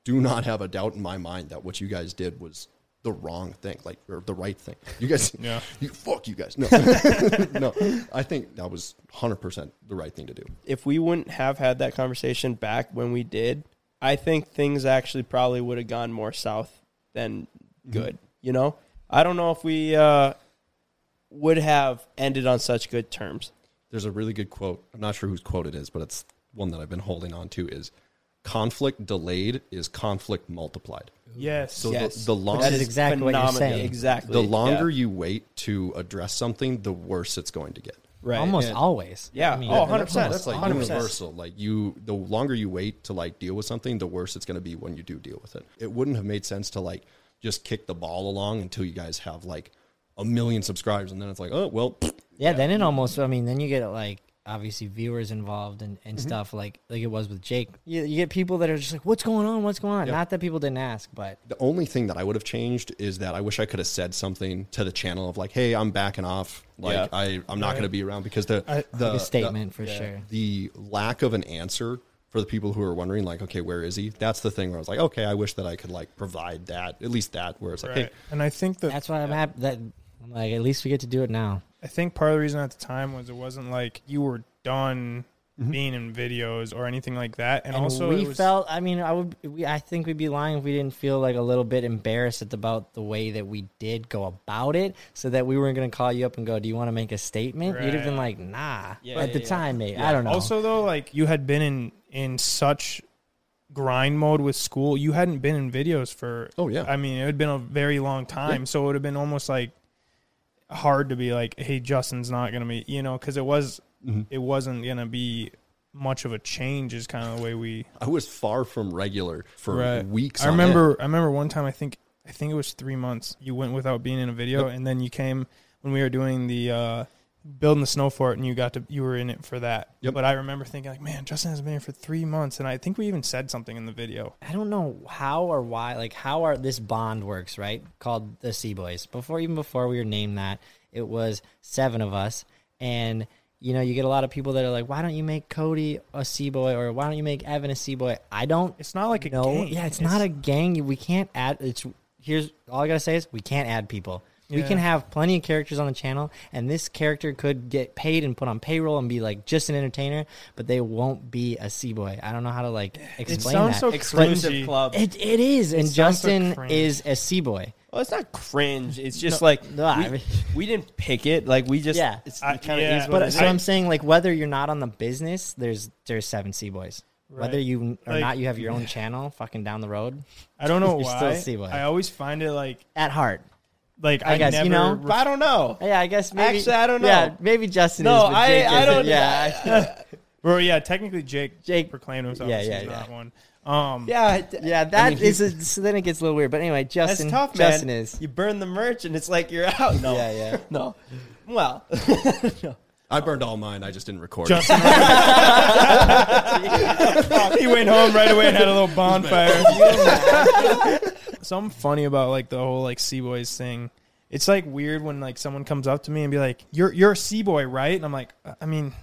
Speaker 7: do not have a doubt in my mind that what you guys did was the wrong thing, like or the right thing. You guys,
Speaker 3: Yeah.
Speaker 7: you fuck you guys. No, no, I think that was hundred percent the right thing to do.
Speaker 5: If we wouldn't have had that conversation back when we did, I think things actually probably would have gone more south than good. You know, I don't know if we uh, would have ended on such good terms.
Speaker 7: There's a really good quote. I'm not sure whose quote it is, but it's one that I've been holding on to. Is conflict delayed is conflict multiplied.
Speaker 3: Yes.
Speaker 7: So
Speaker 5: Yes.
Speaker 7: the, the longer
Speaker 4: That is exactly what you're saying.
Speaker 5: Exactly.
Speaker 7: the longer
Speaker 5: Yeah.
Speaker 7: you wait to address something, the worse it's going to get.
Speaker 5: right.
Speaker 4: Almost
Speaker 7: And-
Speaker 4: always.
Speaker 5: Yeah.
Speaker 4: I mean,
Speaker 5: Oh, 100%.
Speaker 7: That's, that's like
Speaker 5: 100%.
Speaker 7: universal. Like you, the longer you wait to like deal with something, the worse it's going to be when you do deal with it. It wouldn't have made sense to like just kick the ball along until you guys have like a million subscribers, and then it's like, oh well,
Speaker 4: Yeah, then it almost. I mean, then you get it like obviously viewers involved and,
Speaker 7: Mm-hmm.
Speaker 4: and stuff like like it was with Jake. You, you get people that are just like, "What's going on? What's going on?"
Speaker 7: Yeah.
Speaker 4: Not that people didn't ask, but
Speaker 7: The only thing that I would have changed is that I wish I could have said something to the channel of like, "Hey, I'm backing off. Like,
Speaker 5: Yeah.
Speaker 7: I I'm not
Speaker 3: Right.
Speaker 7: going to be around because the
Speaker 3: I-
Speaker 7: the
Speaker 4: like a statement
Speaker 7: the,
Speaker 4: for sure.
Speaker 7: the lack of an answer for the people who are wondering like, okay, where is he? That's the thing where I was like, okay, I wish that I could like provide that at least that where it's like,
Speaker 3: right.
Speaker 7: hey,
Speaker 3: And I think that
Speaker 4: that's why I'm happy that I'm like at least we get to do it now.
Speaker 3: I think part of the reason at the time was it wasn't like you were done mm-hmm. being in videos or anything like that, and,
Speaker 4: And,
Speaker 3: also
Speaker 4: we
Speaker 3: was,
Speaker 4: felt. I mean, I would. We, I think we'd be lying if we didn't feel like a little bit embarrassed about the way that we did go about it, so that we weren't going to call you up and go, "Do you want to make a statement?" You'd have been like, "Nah."
Speaker 5: Yeah,
Speaker 4: at
Speaker 5: yeah,
Speaker 4: the
Speaker 5: yeah.
Speaker 4: time, maybe I don't know.
Speaker 3: Also, though, like you had been in in such grind mode with school, you hadn't been in videos for.
Speaker 7: Oh, yeah.
Speaker 3: I mean, it had been a very long time, so it would have been almost like hard to be like, "Hey, Justin's not gonna be," you know, because it was
Speaker 7: Mm-hmm.
Speaker 3: it wasn't gonna be much of a change. Is kind of the way we.
Speaker 7: I was far from regular for
Speaker 3: Right.
Speaker 7: weeks.
Speaker 3: I remember. I remember one time. I think. I think it was three months. You went without being in a video, and then you came when we were doing the uh, building the snow fort, and you got to you were in it for that.
Speaker 7: Yep.
Speaker 3: But I remember thinking like, man, Justin hasn't been here for three months, and I think we even said something in the video.
Speaker 4: I don't know how or why, like how our this bond works, right? Called the CBoys. Before even before we were named that, it was seven of us, and you know, you get a lot of people that are like, "Why don't you make Cody a CBoy or why don't you make Evan a CBoy?" I don't.
Speaker 3: It's not like a
Speaker 4: know.
Speaker 3: gang.
Speaker 4: Yeah, it's,
Speaker 3: It's-
Speaker 4: not a gang. We can't add. It's here's all I gotta say is we can't add people. We
Speaker 3: Yeah.
Speaker 4: can have plenty of characters on the channel, and this character could get paid and put on payroll and be like just an entertainer, but they won't be a CBoy. I don't know how to like explain
Speaker 3: sounds
Speaker 4: that.
Speaker 3: so
Speaker 5: Exclusive
Speaker 3: cringy.
Speaker 5: club.
Speaker 4: It, it is, and
Speaker 3: sounds so
Speaker 4: Justin
Speaker 3: cringe.
Speaker 4: is a CBoy.
Speaker 5: Well, it's not cringe. It's just like
Speaker 4: no, I
Speaker 5: we,
Speaker 4: mean-
Speaker 5: we didn't pick it. Like we just
Speaker 4: Yeah.
Speaker 5: It's,
Speaker 3: I-
Speaker 5: it kind of
Speaker 3: yeah.
Speaker 5: is what
Speaker 4: But
Speaker 5: it
Speaker 4: so. I'm saying, like, whether you're not on the business, there's there's seven CBoys. Whether
Speaker 3: Right.
Speaker 4: you or
Speaker 3: Like-
Speaker 4: not, you have your own channel, fucking down the road.
Speaker 3: I don't know
Speaker 4: You're
Speaker 3: why.
Speaker 4: still a CBoy.
Speaker 3: I always find it like
Speaker 4: At heart,
Speaker 3: like
Speaker 4: I
Speaker 3: I,
Speaker 4: guess,
Speaker 3: never.
Speaker 4: you know,
Speaker 5: But I don't know.
Speaker 4: yeah, I guess maybe.
Speaker 5: Actually, I don't know.
Speaker 4: Yeah, maybe Justin
Speaker 5: No,
Speaker 4: is. but
Speaker 5: I-
Speaker 4: Jake
Speaker 5: I
Speaker 4: isn't.
Speaker 5: don't-
Speaker 4: Yeah,
Speaker 3: Bro, yeah, technically Jake
Speaker 4: Jake-
Speaker 3: proclaimed himself
Speaker 4: yeah,
Speaker 3: as
Speaker 4: yeah,
Speaker 3: that one. Um,
Speaker 5: Yeah,
Speaker 4: yeah. That
Speaker 5: mean,
Speaker 4: is a, so then it gets a little weird. But anyway,
Speaker 5: that's
Speaker 4: Justin.
Speaker 5: tough, man.
Speaker 4: Justin is.
Speaker 5: You burn the merch, and it's like you're out. No,
Speaker 4: Yeah, yeah.
Speaker 5: no. Well,
Speaker 7: I burned all mine. I just didn't record.
Speaker 3: Justin. he went home right away and had a little bonfire. Something funny about like the whole like CBoys thing. It's like weird when like someone comes up to me and be like, "You're you're a CBoy, right?" And I'm like, uh, "I mean,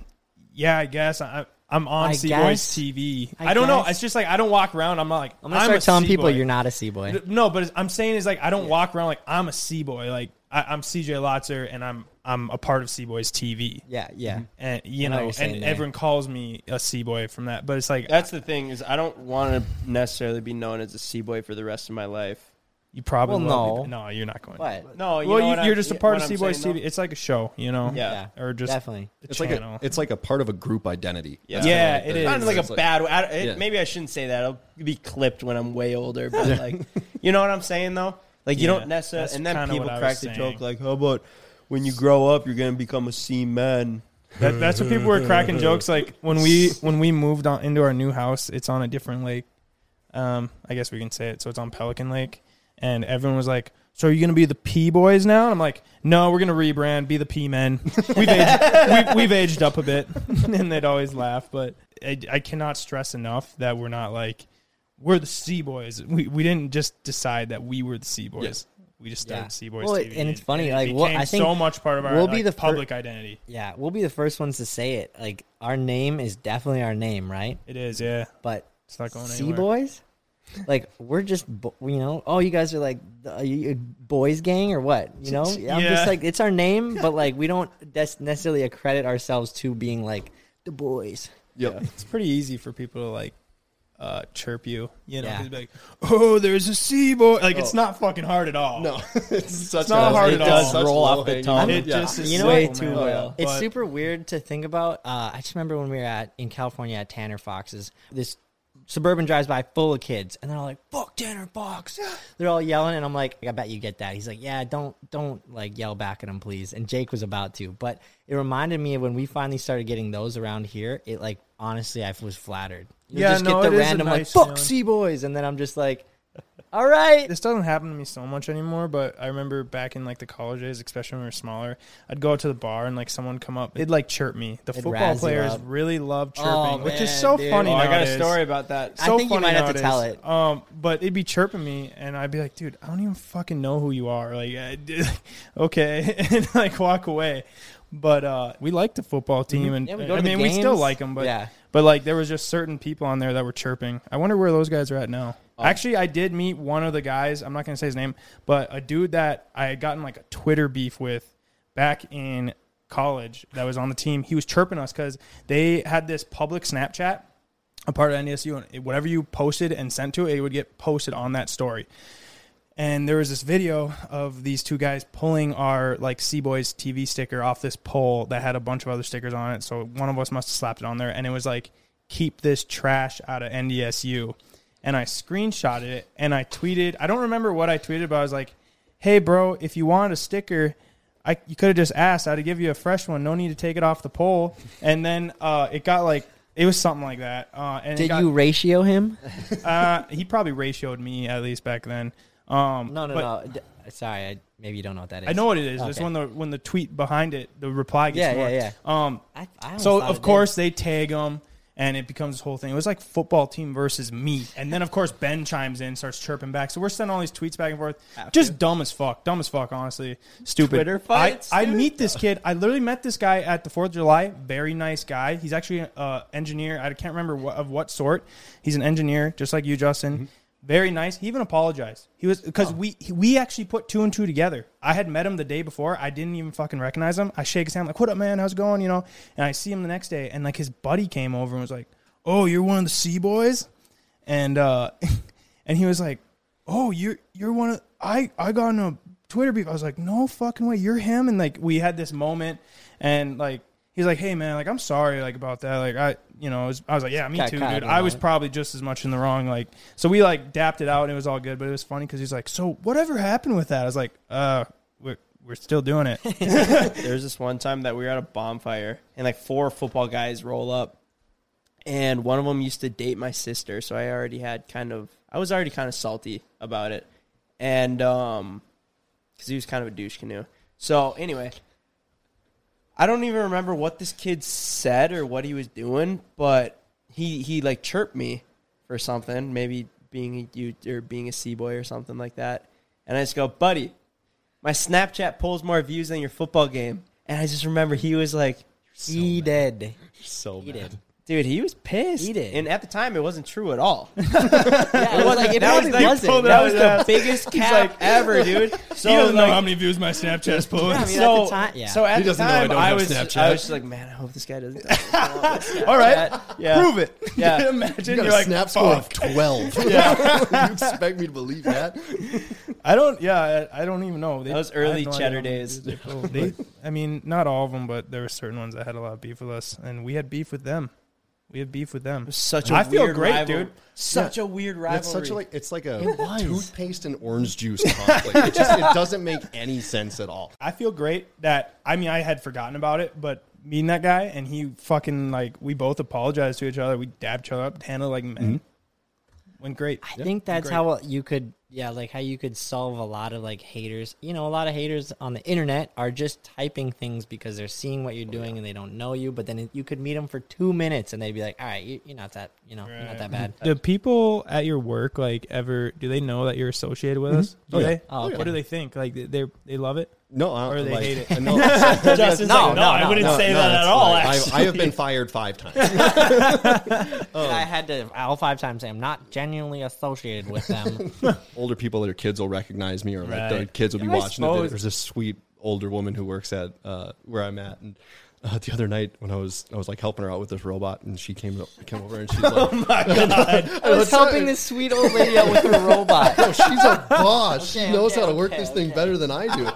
Speaker 3: yeah, I guess I, I'm on
Speaker 4: I
Speaker 3: Sea
Speaker 4: guess.
Speaker 3: Boys TV.
Speaker 4: I
Speaker 3: I, don't know.
Speaker 4: guess.
Speaker 3: It's just like I don't walk around. I'm not like
Speaker 4: I'm gonna start
Speaker 3: a
Speaker 4: telling people you're not a CBoy.
Speaker 3: No, but I'm saying is like I don't walk around like I'm a CBoy. Like I, I'm CJ Lotzer and I'm I'm a part of CBoys TV.
Speaker 4: Yeah, yeah. Mm-hmm.
Speaker 3: And you
Speaker 4: I know
Speaker 3: know, and
Speaker 4: there.
Speaker 3: everyone calls me a CBoy from that. But it's like
Speaker 5: that's the thing is I don't want to necessarily be known as a CBoy for the rest of my life.
Speaker 3: you probably
Speaker 4: Well,
Speaker 3: will be-
Speaker 4: no.
Speaker 3: no, you're not going.
Speaker 4: What?
Speaker 5: No, you
Speaker 3: well,
Speaker 5: know
Speaker 3: you,
Speaker 5: what
Speaker 3: you're
Speaker 5: I'm-
Speaker 3: just a part of
Speaker 5: I'm
Speaker 3: Boys TV.
Speaker 5: though?
Speaker 3: It's like a show, you know.
Speaker 5: Yeah.
Speaker 3: Or just
Speaker 4: definitely.
Speaker 3: a
Speaker 7: It's like a, it's like a part of a group identity.
Speaker 5: Yeah.
Speaker 7: That's
Speaker 3: Yeah,
Speaker 7: kinda
Speaker 3: it
Speaker 7: the-
Speaker 3: is.
Speaker 5: Sounded like
Speaker 7: it's
Speaker 5: a bad. I, it,
Speaker 7: Yeah.
Speaker 5: Maybe I shouldn't say that. I'll be clipped when I'm way older. But like, you know what I'm saying though? Like you
Speaker 3: Yeah,
Speaker 5: don't necessarily.
Speaker 3: that's
Speaker 5: And then people crack the
Speaker 3: saying.
Speaker 5: joke like, "How about when you grow up, you're gonna become a seaman?"
Speaker 3: That, that's what people were cracking jokes like when we when we moved on into our new house. It's on a different lake. Um, I guess we can say it. So it's on Pelican Lake, and everyone was like, "So are you gonna be the P boys now?" And I'm like, "No, we're gonna rebrand, be the P men. We've aged, we've, we've aged up a bit." and they'd always laugh, but I, I cannot stress enough that we're not like we're the CBoys. We we didn't just decide that we were the CBoys.
Speaker 7: Yes.
Speaker 3: We just started
Speaker 4: Yeah.
Speaker 3: CBoys.
Speaker 4: Well,
Speaker 3: TV,
Speaker 4: and it's
Speaker 3: and
Speaker 4: funny,
Speaker 3: it
Speaker 4: like, what-
Speaker 3: became
Speaker 4: I think
Speaker 3: so much part of our
Speaker 4: we'll be
Speaker 3: like,
Speaker 4: the fir-
Speaker 3: public identity.
Speaker 4: Yeah, we'll be the first ones to say it. Like our name is definitely our name, right?
Speaker 3: It is, yeah.
Speaker 4: But
Speaker 3: It's not going
Speaker 4: Sea
Speaker 3: anywhere.
Speaker 4: boys, like we're just bo- you know. Oh, you guys are like are you a boys gang or what? You know, I'm
Speaker 3: Yeah.
Speaker 4: just like it's our name, but like we don't des- necessarily accredit ourselves to being like the boys.
Speaker 7: Yep.
Speaker 3: It's pretty easy for people to like uh, chirp you. You know,
Speaker 4: Yeah.
Speaker 3: They'd like, "Oh, there's a CBoy." Like it's not fucking hard at all.
Speaker 7: No, it's such
Speaker 3: It's not hard
Speaker 5: it
Speaker 3: at
Speaker 5: does
Speaker 3: all.
Speaker 7: such
Speaker 5: roll off the
Speaker 7: low-hanging
Speaker 5: tongue.
Speaker 7: fruit.
Speaker 3: It
Speaker 7: Yeah.
Speaker 3: just is
Speaker 4: You know
Speaker 3: way
Speaker 4: what?
Speaker 3: too
Speaker 5: man.
Speaker 3: well.
Speaker 4: It's
Speaker 3: But-
Speaker 4: super weird to think about. Uh, I just remember when we were at in California at Tanner Fox's. This suburban drives by full of kids, and they're all like, "Fuck Tanner Fox!" They're all yelling, and I'm like, "I bet you get that." He's like, "Yeah, don't don't like yell back at him, please." And Jake was about to, but it reminded me of when we finally started getting those around here. It like honestly, I was flattered. You'll
Speaker 3: Yeah,
Speaker 4: just
Speaker 3: no,
Speaker 4: get the random
Speaker 3: nice
Speaker 4: like, "Fuck CBoys," and then I'm just like, "All right."
Speaker 3: This doesn't happen to me so much anymore, but I remember back in like the college days, especially when we were smaller, I'd go out to the bar and like someone come up, it'd like chirp me. The
Speaker 4: It'd
Speaker 3: football
Speaker 4: razz you
Speaker 3: players
Speaker 4: up.
Speaker 3: really love chirping,
Speaker 4: Oh,
Speaker 3: which is
Speaker 4: man,
Speaker 3: so
Speaker 4: dude.
Speaker 3: funny.
Speaker 5: Oh, I got a
Speaker 3: nowadays.
Speaker 5: story about that.
Speaker 4: I
Speaker 3: so
Speaker 4: think you
Speaker 3: funny
Speaker 4: might have to
Speaker 3: nowadays.
Speaker 4: tell it.
Speaker 3: Um, but it'd be chirping me, and I'd be like, "Dude, I don't even fucking know who you are." Like, I, okay, and like walk away. But uh, we liked the football team, and
Speaker 4: Mm-hmm. Yeah, we go
Speaker 3: I
Speaker 4: to the
Speaker 3: mean, we still
Speaker 4: games.
Speaker 3: like them. But
Speaker 4: Yeah.
Speaker 3: but like there was just certain people on there that were chirping. I wonder where those guys are at now.
Speaker 4: Oh.
Speaker 3: Actually, I did meet one of the guys. I'm not gonna say his name, but a dude that I had gotten like a Twitter beef with back in college that was on the team. He was chirping us because they had this public Snapchat, a part of NDSU, and whatever you posted and sent to it, it would get posted on that story. And there was this video of these two guys pulling our like CBoys TV sticker off this pole that had a bunch of other stickers on it. So one of us must have slapped it on there, and it was like, "Keep this trash out of NDSU." And I screenshotted it and I tweeted. I don't remember what I tweeted, but I was like, "Hey, bro, if you wanted a sticker." I, you could have just asked. I'd give you a fresh one. No need to take it off the pole. And then uh, it got like it was something like that. Uh, and it
Speaker 4: Did
Speaker 3: got-
Speaker 4: you ratio him?
Speaker 3: Uh, he probably ratioed me at least back then. Um,
Speaker 4: No, no,
Speaker 3: but
Speaker 4: no. D- Sorry, I, maybe you don't know what that is.
Speaker 3: I know what it is. It's when the when the tweet behind it, the reply gets
Speaker 4: Yeah,
Speaker 3: more.
Speaker 4: yeah,
Speaker 3: Um,
Speaker 4: I, I
Speaker 3: so of
Speaker 4: it
Speaker 3: course they tag him, and it becomes this whole thing. It was like football team versus me, and then of course Ben chimes in, starts chirping back. So we're sending all these tweets back and forth, just dumb as fuck, dumb as fuck, honestly, stupid.
Speaker 5: Twitter fights,
Speaker 3: I, I meet this kid. I literally met this guy at the Fourth of July. Very nice guy. He's actually an uh, engineer. I can't remember what, of what sort. He's an engineer, just like you, Justin.
Speaker 5: Mm-hmm.
Speaker 3: Very nice. He even apologized. He was because we we actually put two and two together. I had met him the day before. I didn't even fucking recognize him. I shake his hand like, "What up, man? How's it going?" You know. And I see him the next day, and like his buddy came over and was like, "Oh, you're one of the CBoys," and uh, and he was like, "Oh, you're you're one of I I got in a Twitter beef." I was like, "No fucking way, you're him." And like we had this moment, and like he's like, "Hey man, like I'm sorry like about that. Like I you know I was, I was like, yeah, me
Speaker 4: Got
Speaker 3: too, dude. I was
Speaker 4: it.
Speaker 3: probably just as much in the wrong. Like so we like dapped it out and it was all good, but it was funny because he's like, "So whatever happened with that?" I was like, "Uh." We're, we're still doing it.
Speaker 5: There's this one time that we were at a bonfire and like four football guys roll up, and one of them used to date my sister, so I already had kind of I was already kind of salty about it, and um, because he was kind of a douche canoe. So anyway, I don't even remember what this kid said or what he was doing, but he he like chirped me for something, maybe being a you or being a CBoy or something like that, and I just go, buddy, my Snapchat pulls more views than your football game. And I just remember he was like,
Speaker 4: He did.
Speaker 7: So
Speaker 4: He
Speaker 7: bad.
Speaker 4: did.
Speaker 5: Dude, he was pissed.
Speaker 4: He did.
Speaker 5: And at the time, it wasn't true at all.
Speaker 4: Yeah, it was like it
Speaker 5: that was like-
Speaker 4: wasn't.
Speaker 5: that was the
Speaker 3: ass.
Speaker 5: biggest cap ever, dude. So
Speaker 3: he doesn't
Speaker 5: like,
Speaker 3: know how many views my Snapchat's pulling.
Speaker 4: Yeah, I mean,
Speaker 5: so,
Speaker 4: at the time- yeah.
Speaker 5: so at
Speaker 7: He
Speaker 5: the
Speaker 7: doesn't I
Speaker 5: time, I, was
Speaker 7: Snapchat.
Speaker 5: I was just like, man, I hope this guy doesn't.
Speaker 3: all right,
Speaker 5: yeah.
Speaker 3: prove it.
Speaker 5: Yeah.
Speaker 3: Imagine
Speaker 7: You got
Speaker 3: you're
Speaker 7: a
Speaker 3: like,
Speaker 7: snap score of
Speaker 3: fuck.
Speaker 7: 12. you expect me to believe that?
Speaker 3: I don't. Yeah, I, I don't even know. They,
Speaker 5: That was early
Speaker 3: no
Speaker 5: cheddar days.
Speaker 3: views they pulled. They- I mean, not all of them, but there were certain ones that had a lot of beef with us, and we had beef with them. We have beef with them.
Speaker 5: Such a
Speaker 3: I feel
Speaker 5: weird
Speaker 3: great,
Speaker 5: rival-
Speaker 3: dude.
Speaker 5: Such a weird rivalry.
Speaker 7: It's such a like it's like a
Speaker 4: It
Speaker 7: toothpaste and orange juice conflict. it just it doesn't make any sense at all.
Speaker 3: I feel great that I mean I had forgotten about it, but meeting that guy and he fucking like we both apologized to each other. We dabbed each other up, handled like men. Mm-hmm. Went great.
Speaker 4: I think that's
Speaker 3: great.
Speaker 4: how you could, yeah, like how you could solve a lot of like haters. You know, a lot of haters on the internet are just typing things because they're seeing what you're oh, doing and they don't know you. But then you could meet them for two minutes and they'd be like, "All right, you, you're not that, you know, you're not that bad."
Speaker 3: Do people at your work like ever? Do they know that you're associated with mm-hmm. us? Do
Speaker 7: Oh, yeah.
Speaker 3: they?
Speaker 4: Oh, okay.
Speaker 3: What do they think? Like they they they love it,
Speaker 7: No, I,
Speaker 3: or they
Speaker 7: like,
Speaker 3: hate it?
Speaker 7: No,
Speaker 3: Justin's
Speaker 4: No,
Speaker 3: like,
Speaker 4: no,
Speaker 3: I
Speaker 4: no,
Speaker 3: wouldn't
Speaker 7: no,
Speaker 3: say
Speaker 7: no,
Speaker 3: that at
Speaker 7: it's
Speaker 3: all.
Speaker 7: like,
Speaker 3: actually,
Speaker 7: I, I have been fired five times.
Speaker 4: I had to all five times say I'm not genuinely associated with them.
Speaker 7: older people, that their kids will recognize me, or like the
Speaker 3: Right.
Speaker 7: kids will be
Speaker 3: Yeah, I
Speaker 7: watching. The video.
Speaker 3: suppose.
Speaker 7: There's a sweet older woman who works at uh, where I'm at, and uh, the other night when I was I was like helping her out with this robot, and she came came over and she's like,
Speaker 3: oh my god!
Speaker 4: I was helping this sweet old lady out with her robot.
Speaker 7: "Oh, she's a boss.
Speaker 4: Okay,
Speaker 7: she knows
Speaker 4: okay,
Speaker 7: how to work
Speaker 4: okay,
Speaker 7: this thing better than I do."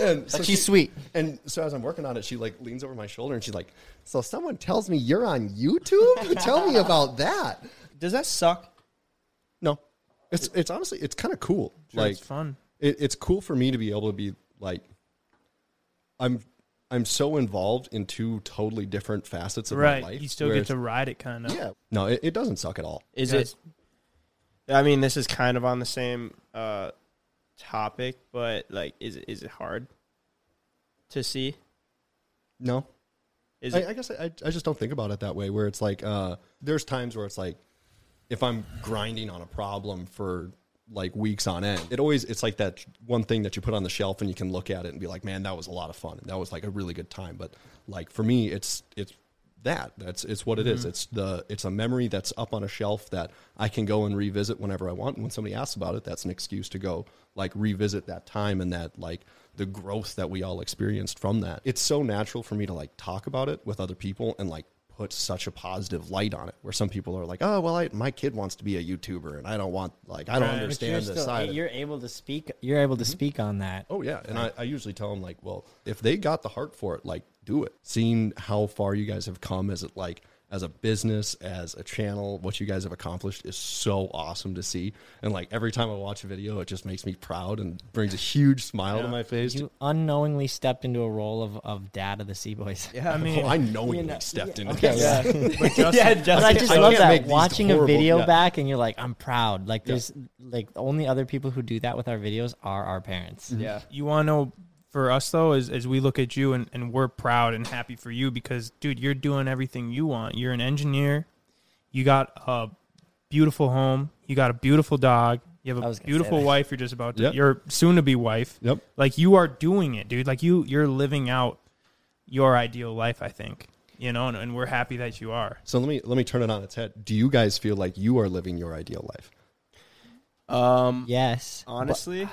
Speaker 7: and so
Speaker 4: But
Speaker 7: she-
Speaker 4: she's sweet.
Speaker 7: And so as I'm working on it, she like leans over my shoulder and she's like, "So someone tells me you're on YouTube? Tell me about that."
Speaker 5: Does that suck?
Speaker 7: No, it's it's honestly it's kind of cool.
Speaker 3: Sure,
Speaker 7: like
Speaker 3: it's fun.
Speaker 7: it, it's cool for me to be able to be like, I'm I'm so involved in two totally different facets of
Speaker 3: Right,
Speaker 7: my life.
Speaker 3: you still
Speaker 7: where
Speaker 3: get
Speaker 7: it's-
Speaker 3: to ride it, kind of.
Speaker 7: yeah. No, it, it doesn't suck at all.
Speaker 5: Is it? I mean, this is kind of on the same uh, topic, but like, is it is it hard to see?
Speaker 7: No,
Speaker 5: Is
Speaker 7: I,
Speaker 5: it?
Speaker 7: I guess I, I just don't think about it that way. Where it's like, uh, there's times where it's like, if I'm grinding on a problem for like weeks on end, it always it's like that one thing that you put on the shelf and you can look at it and be like, man, that was a lot of fun. That was like a really good time. But like for me, it's it's that that's it's what it is. Mm-hmm. It's the it's a memory that's up on a shelf that I can go and revisit whenever I want. And when somebody asks about it, that's an excuse to go like revisit that time and that like the growth that we all experienced from that. It's so natural for me to like talk about it with other people and like put such a positive light on it where some people are like oh well I, my kid wants to be a youtuber and i don't want like i don't
Speaker 3: Right.
Speaker 7: Understand this
Speaker 4: still,
Speaker 7: side
Speaker 4: you're able to speak. You're able to mm-hmm. speak on that.
Speaker 7: Oh yeah, and I, I usually tell them like, well, if they got the heart for it, like do it. Seeing how far you guys have come is it like as a business, as a channel, what you guys have accomplished is so awesome to see. And like every time I watch a video, it just makes me proud and brings a huge smile to my face.
Speaker 4: You unknowingly stepped into a role of, of dad of the CBoys.
Speaker 5: yeah,
Speaker 3: I mean,
Speaker 7: oh, I knowingly
Speaker 4: You know,
Speaker 7: stepped
Speaker 4: yeah,
Speaker 7: into
Speaker 4: okay,
Speaker 7: this.
Speaker 4: yeah.
Speaker 3: but Justin,
Speaker 4: But I just
Speaker 7: I
Speaker 4: love that
Speaker 7: these
Speaker 4: watching a video
Speaker 7: yeah.
Speaker 4: back and you're like, I'm proud. Like there's like the only other people who do that with our videos are our parents.
Speaker 5: yeah.
Speaker 3: you want to know for us though is as we look at you and, and we're proud and happy for you because dude you're doing everything you want you're an engineer you got a beautiful home you got a beautiful dog you have
Speaker 4: I
Speaker 3: a
Speaker 4: was gonna say
Speaker 3: beautiful wife you're just about to
Speaker 7: Yep.
Speaker 3: your soon to be wife
Speaker 7: Yep.
Speaker 3: like you are doing it dude like you you're living out your ideal life i think you know and, and we're happy that you are
Speaker 7: So let me let me turn it on its head. Do you guys feel like you are living your ideal life?
Speaker 5: Um,
Speaker 4: Yes.
Speaker 5: honestly,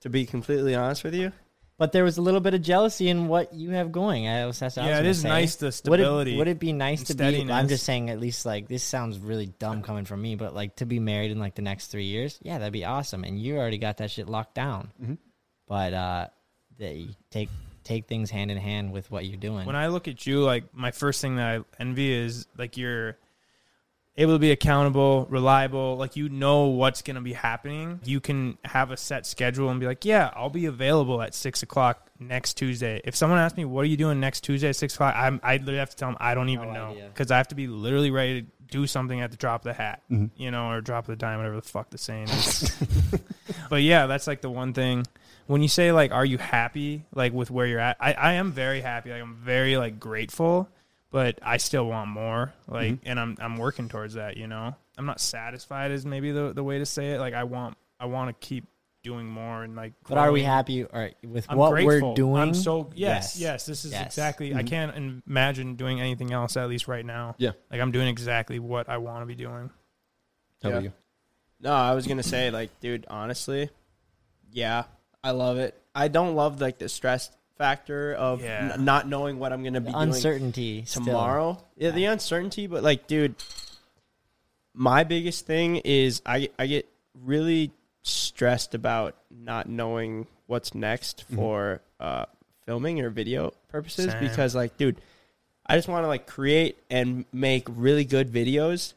Speaker 5: to be completely honest with you,
Speaker 4: But there was a little bit of jealousy in what you have going. I was, that's what I
Speaker 3: Yeah,
Speaker 4: was
Speaker 3: it is
Speaker 4: say.
Speaker 3: nice, the
Speaker 4: Would
Speaker 3: stability
Speaker 4: it, would it be nice to be? I'm just saying, at least like this sounds really dumb coming from me, but like to be married in like the next three years, yeah, that'd be awesome. And you already got that shit locked down.
Speaker 3: Mm-hmm.
Speaker 4: But uh, you take take things hand in hand with what you're doing.
Speaker 3: when I look at you, like my first thing that I envy is like you're able to be accountable, reliable. Like you know what's going to be happening. You can have a set schedule and be like, yeah, I'll be available at six o'clock next Tuesday. If someone asks me, what are you doing next Tuesday at six o'clock? I'm, I literally have to tell them I don't even
Speaker 4: No
Speaker 3: know because I have to be literally ready to do something at the drop of the hat,
Speaker 7: Mm-hmm.
Speaker 3: you know, or drop of the dime, whatever the fuck the saying is. but yeah, that's like the one thing. When you say like, are you happy like with where you're at? I, I am very happy. Like I'm very like grateful, but I still want more. Like, mm-hmm. and I'm I'm working towards that. You know, I'm not satisfied is maybe the the way to say it. Like I want I want to keep doing more and like.
Speaker 4: but are we happy or with
Speaker 3: I'm
Speaker 4: what
Speaker 3: grateful.
Speaker 4: we're doing?
Speaker 3: I'm so yes,
Speaker 4: Yes.
Speaker 3: yes. This is
Speaker 4: Yes.
Speaker 3: exactly. I mm-hmm. can't imagine doing anything else. At least right now.
Speaker 7: Yeah.
Speaker 3: Like I'm doing exactly what I want to be doing.
Speaker 7: How
Speaker 5: Yeah.
Speaker 7: about you?
Speaker 5: no, I was gonna say like, dude, honestly, yeah, I love it. I don't love like the stress factor of
Speaker 3: Yeah.
Speaker 5: n- not knowing what I'm gonna be
Speaker 4: The
Speaker 5: doing
Speaker 4: uncertainty still.
Speaker 5: tomorrow. Yeah, the uncertainty, but like, dude, my biggest thing is I I get really stressed about not knowing what's next for uh, filming or video purposes
Speaker 3: Same.
Speaker 5: because, like, dude, I just want to like create and make really good videos.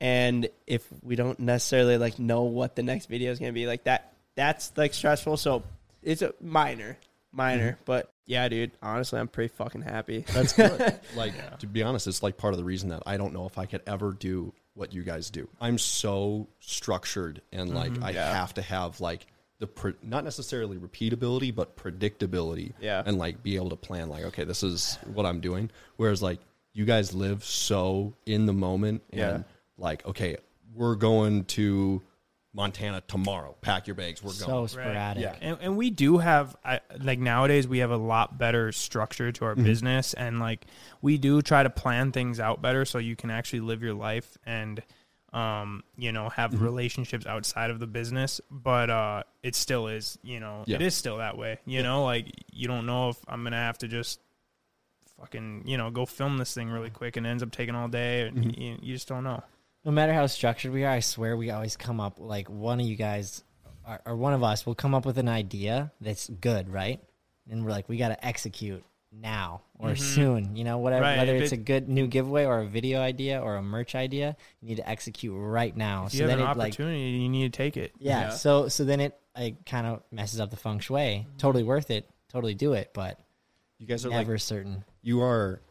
Speaker 5: And if we don't necessarily like know what the next video is gonna be, like that, that's like stressful. So it's a minor, minor, but yeah, dude. Honestly, I'm pretty fucking happy.
Speaker 7: That's good. like to be honest, it's like part of the reason that I don't know if I could ever do what you guys do. I'm so structured and like
Speaker 5: Mm-hmm.
Speaker 7: I have to have like the pre- not necessarily repeatability but predictability.
Speaker 5: Yeah.
Speaker 7: And like be able to plan like okay, this is what I'm doing. Whereas like you guys live so in the moment and
Speaker 5: Yeah.
Speaker 7: like okay, we're going to Montana tomorrow. Pack your bags. We're going.
Speaker 4: So
Speaker 7: going.
Speaker 4: sporadic.
Speaker 7: Yeah.
Speaker 3: And, and we do have I, like nowadays we have a lot better structure to our business and like we do try to plan things out better so you can actually live your life and um you know have relationships outside of the business but uh it still is you know it
Speaker 7: Yeah.
Speaker 3: is still that way you know like you don't know if i'm gonna have to just fucking you know go film this thing really quick and it ends up taking all day and you, you just don't know
Speaker 4: No matter how structured we are, I swear we always come up like one of you guys or, or one of us will come up with an idea that's good, right? And we're like, we got to execute now or mm-hmm. soon, you know, whatever.
Speaker 3: Right,
Speaker 4: Whether
Speaker 3: if
Speaker 4: it's
Speaker 3: it-
Speaker 4: a good new giveaway or a video idea or a merch idea, you need to execute right now.
Speaker 3: if you have
Speaker 4: then
Speaker 3: an
Speaker 4: it like
Speaker 3: opportunity you need to take it
Speaker 4: yeah,
Speaker 5: Yeah.
Speaker 4: So so then it like kind of messes up the feng shui. Mm-hmm. Totally worth it. Totally do it, but
Speaker 7: You guys are
Speaker 4: never
Speaker 7: like
Speaker 4: certain.
Speaker 7: you are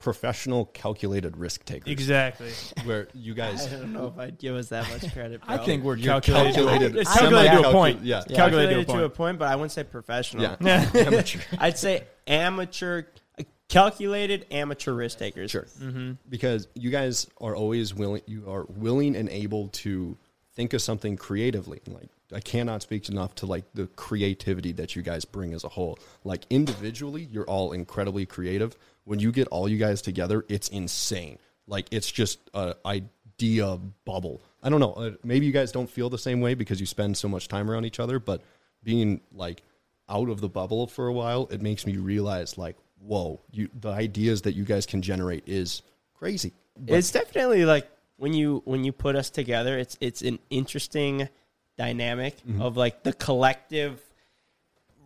Speaker 7: professional calculated risk takers.
Speaker 3: exactly
Speaker 7: Where you guys
Speaker 5: I don't know if I'd give us that much credit. Bro.
Speaker 3: i think we're
Speaker 7: You're
Speaker 3: calculated,
Speaker 7: calculated-
Speaker 3: it's
Speaker 4: I-
Speaker 3: calculated to a
Speaker 7: Semi-calcul-
Speaker 3: point
Speaker 7: yeah.
Speaker 3: calculated,
Speaker 5: calculated
Speaker 3: to a point
Speaker 5: point, but I wouldn't say professional.
Speaker 7: yeah, amateur.
Speaker 5: I'd say amateur, uh, calculated amateur risk takers.
Speaker 7: Sure. Mm-hmm. Because you guys are always willing, you are willing and able to think of something creatively. Like I cannot speak enough to like the creativity that you guys bring as a whole. Like individually, you're all incredibly creative. When you get all you guys together, it's insane. Like it's just a idea bubble. I don't know. uh, Maybe you guys don't feel the same way because you spend so much time around each other. But being like out of the bubble for a while, it makes me realize like, whoa, you the ideas that you guys can generate is crazy. But
Speaker 5: It's definitely like when you when you put us together, it's it's an interesting dynamic of like the collective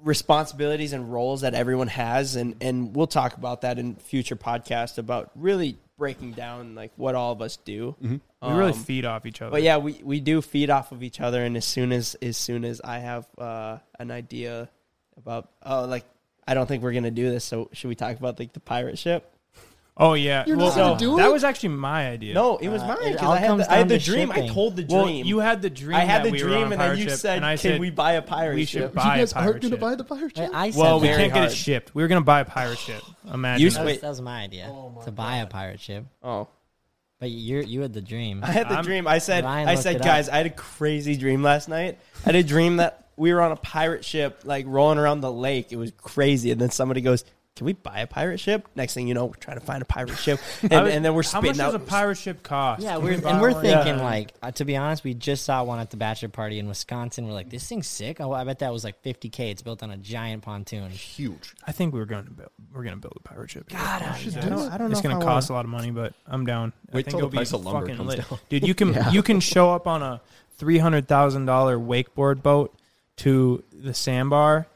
Speaker 5: responsibilities and roles that everyone has and and we'll talk about that in future podcasts about really breaking down like what all of us do.
Speaker 3: we really
Speaker 5: Um,
Speaker 3: feed off each other
Speaker 5: But yeah, we, we do feed off of each other, and as soon as as soon as I have uh, an idea about oh like I don't think we're gonna do this, so should we talk about like the pirate ship?
Speaker 3: Oh yeah,
Speaker 6: You're
Speaker 3: well,
Speaker 6: not gonna do
Speaker 3: that
Speaker 6: it?
Speaker 3: was actually my idea.
Speaker 5: No, it was
Speaker 4: Uh,
Speaker 5: mine
Speaker 4: it
Speaker 5: because
Speaker 4: all
Speaker 5: I had
Speaker 4: comes
Speaker 5: the, I had
Speaker 4: down
Speaker 5: the
Speaker 4: to
Speaker 5: dream. I
Speaker 4: shipping.
Speaker 5: told the dream.
Speaker 3: well, you had the dream.
Speaker 5: I had
Speaker 3: that
Speaker 5: the
Speaker 3: we were
Speaker 5: dream,
Speaker 3: on a
Speaker 5: and then
Speaker 3: pirate
Speaker 5: you
Speaker 3: ship,
Speaker 5: said,
Speaker 3: and I
Speaker 5: "Can
Speaker 3: said,
Speaker 5: we buy a pirate
Speaker 3: we
Speaker 5: ship?"
Speaker 3: should
Speaker 6: You guys
Speaker 3: a
Speaker 6: aren't
Speaker 3: pirate
Speaker 6: going to
Speaker 3: ship.
Speaker 6: buy the pirate ship?
Speaker 4: I, I said
Speaker 3: well, we
Speaker 4: very
Speaker 3: can't get
Speaker 4: hard.
Speaker 3: it shipped. We were gonna buy a pirate ship. Imagine.
Speaker 5: You
Speaker 3: that.
Speaker 4: That was,
Speaker 5: Wait.
Speaker 4: that was my idea to buy a pirate ship.
Speaker 5: Oh,
Speaker 4: But you you had the dream.
Speaker 5: I had the
Speaker 3: I'm-
Speaker 5: dream. I said,
Speaker 4: Ryan
Speaker 5: I
Speaker 4: looked
Speaker 5: said,
Speaker 4: up.
Speaker 5: guys, I had a crazy dream last night. I had a dream that we were on a pirate ship, like rolling around the lake. It was crazy, and then somebody goes. Can we buy a pirate ship? Next thing you know, we're trying to find a pirate ship, and,
Speaker 3: was-
Speaker 5: and then we're
Speaker 3: how
Speaker 5: spitting
Speaker 3: much does a pirate ship cost?
Speaker 4: Yeah, we're
Speaker 3: we
Speaker 4: and we're
Speaker 3: one?
Speaker 4: thinking
Speaker 3: Yeah.
Speaker 4: like uh, to be honest, we just saw one at the bachelor party in Wisconsin. We're like, this thing's sick. Oh, I bet that was like 50k. It's built on a giant pontoon.
Speaker 7: huge.
Speaker 3: I think we were gonna build. We're gonna build a pirate ship.
Speaker 4: God,
Speaker 3: I,
Speaker 4: I-
Speaker 3: don't,
Speaker 6: do it.
Speaker 3: I don't know. It's gonna cost a lot of money, but I'm down. I
Speaker 7: Wait
Speaker 3: think
Speaker 7: till
Speaker 3: it'll
Speaker 7: the price
Speaker 3: be
Speaker 7: of lumber comes
Speaker 3: lit.
Speaker 7: down.
Speaker 3: dude. You can you can show up on a three hundred thousand dollar wakeboard boat to the sandbar,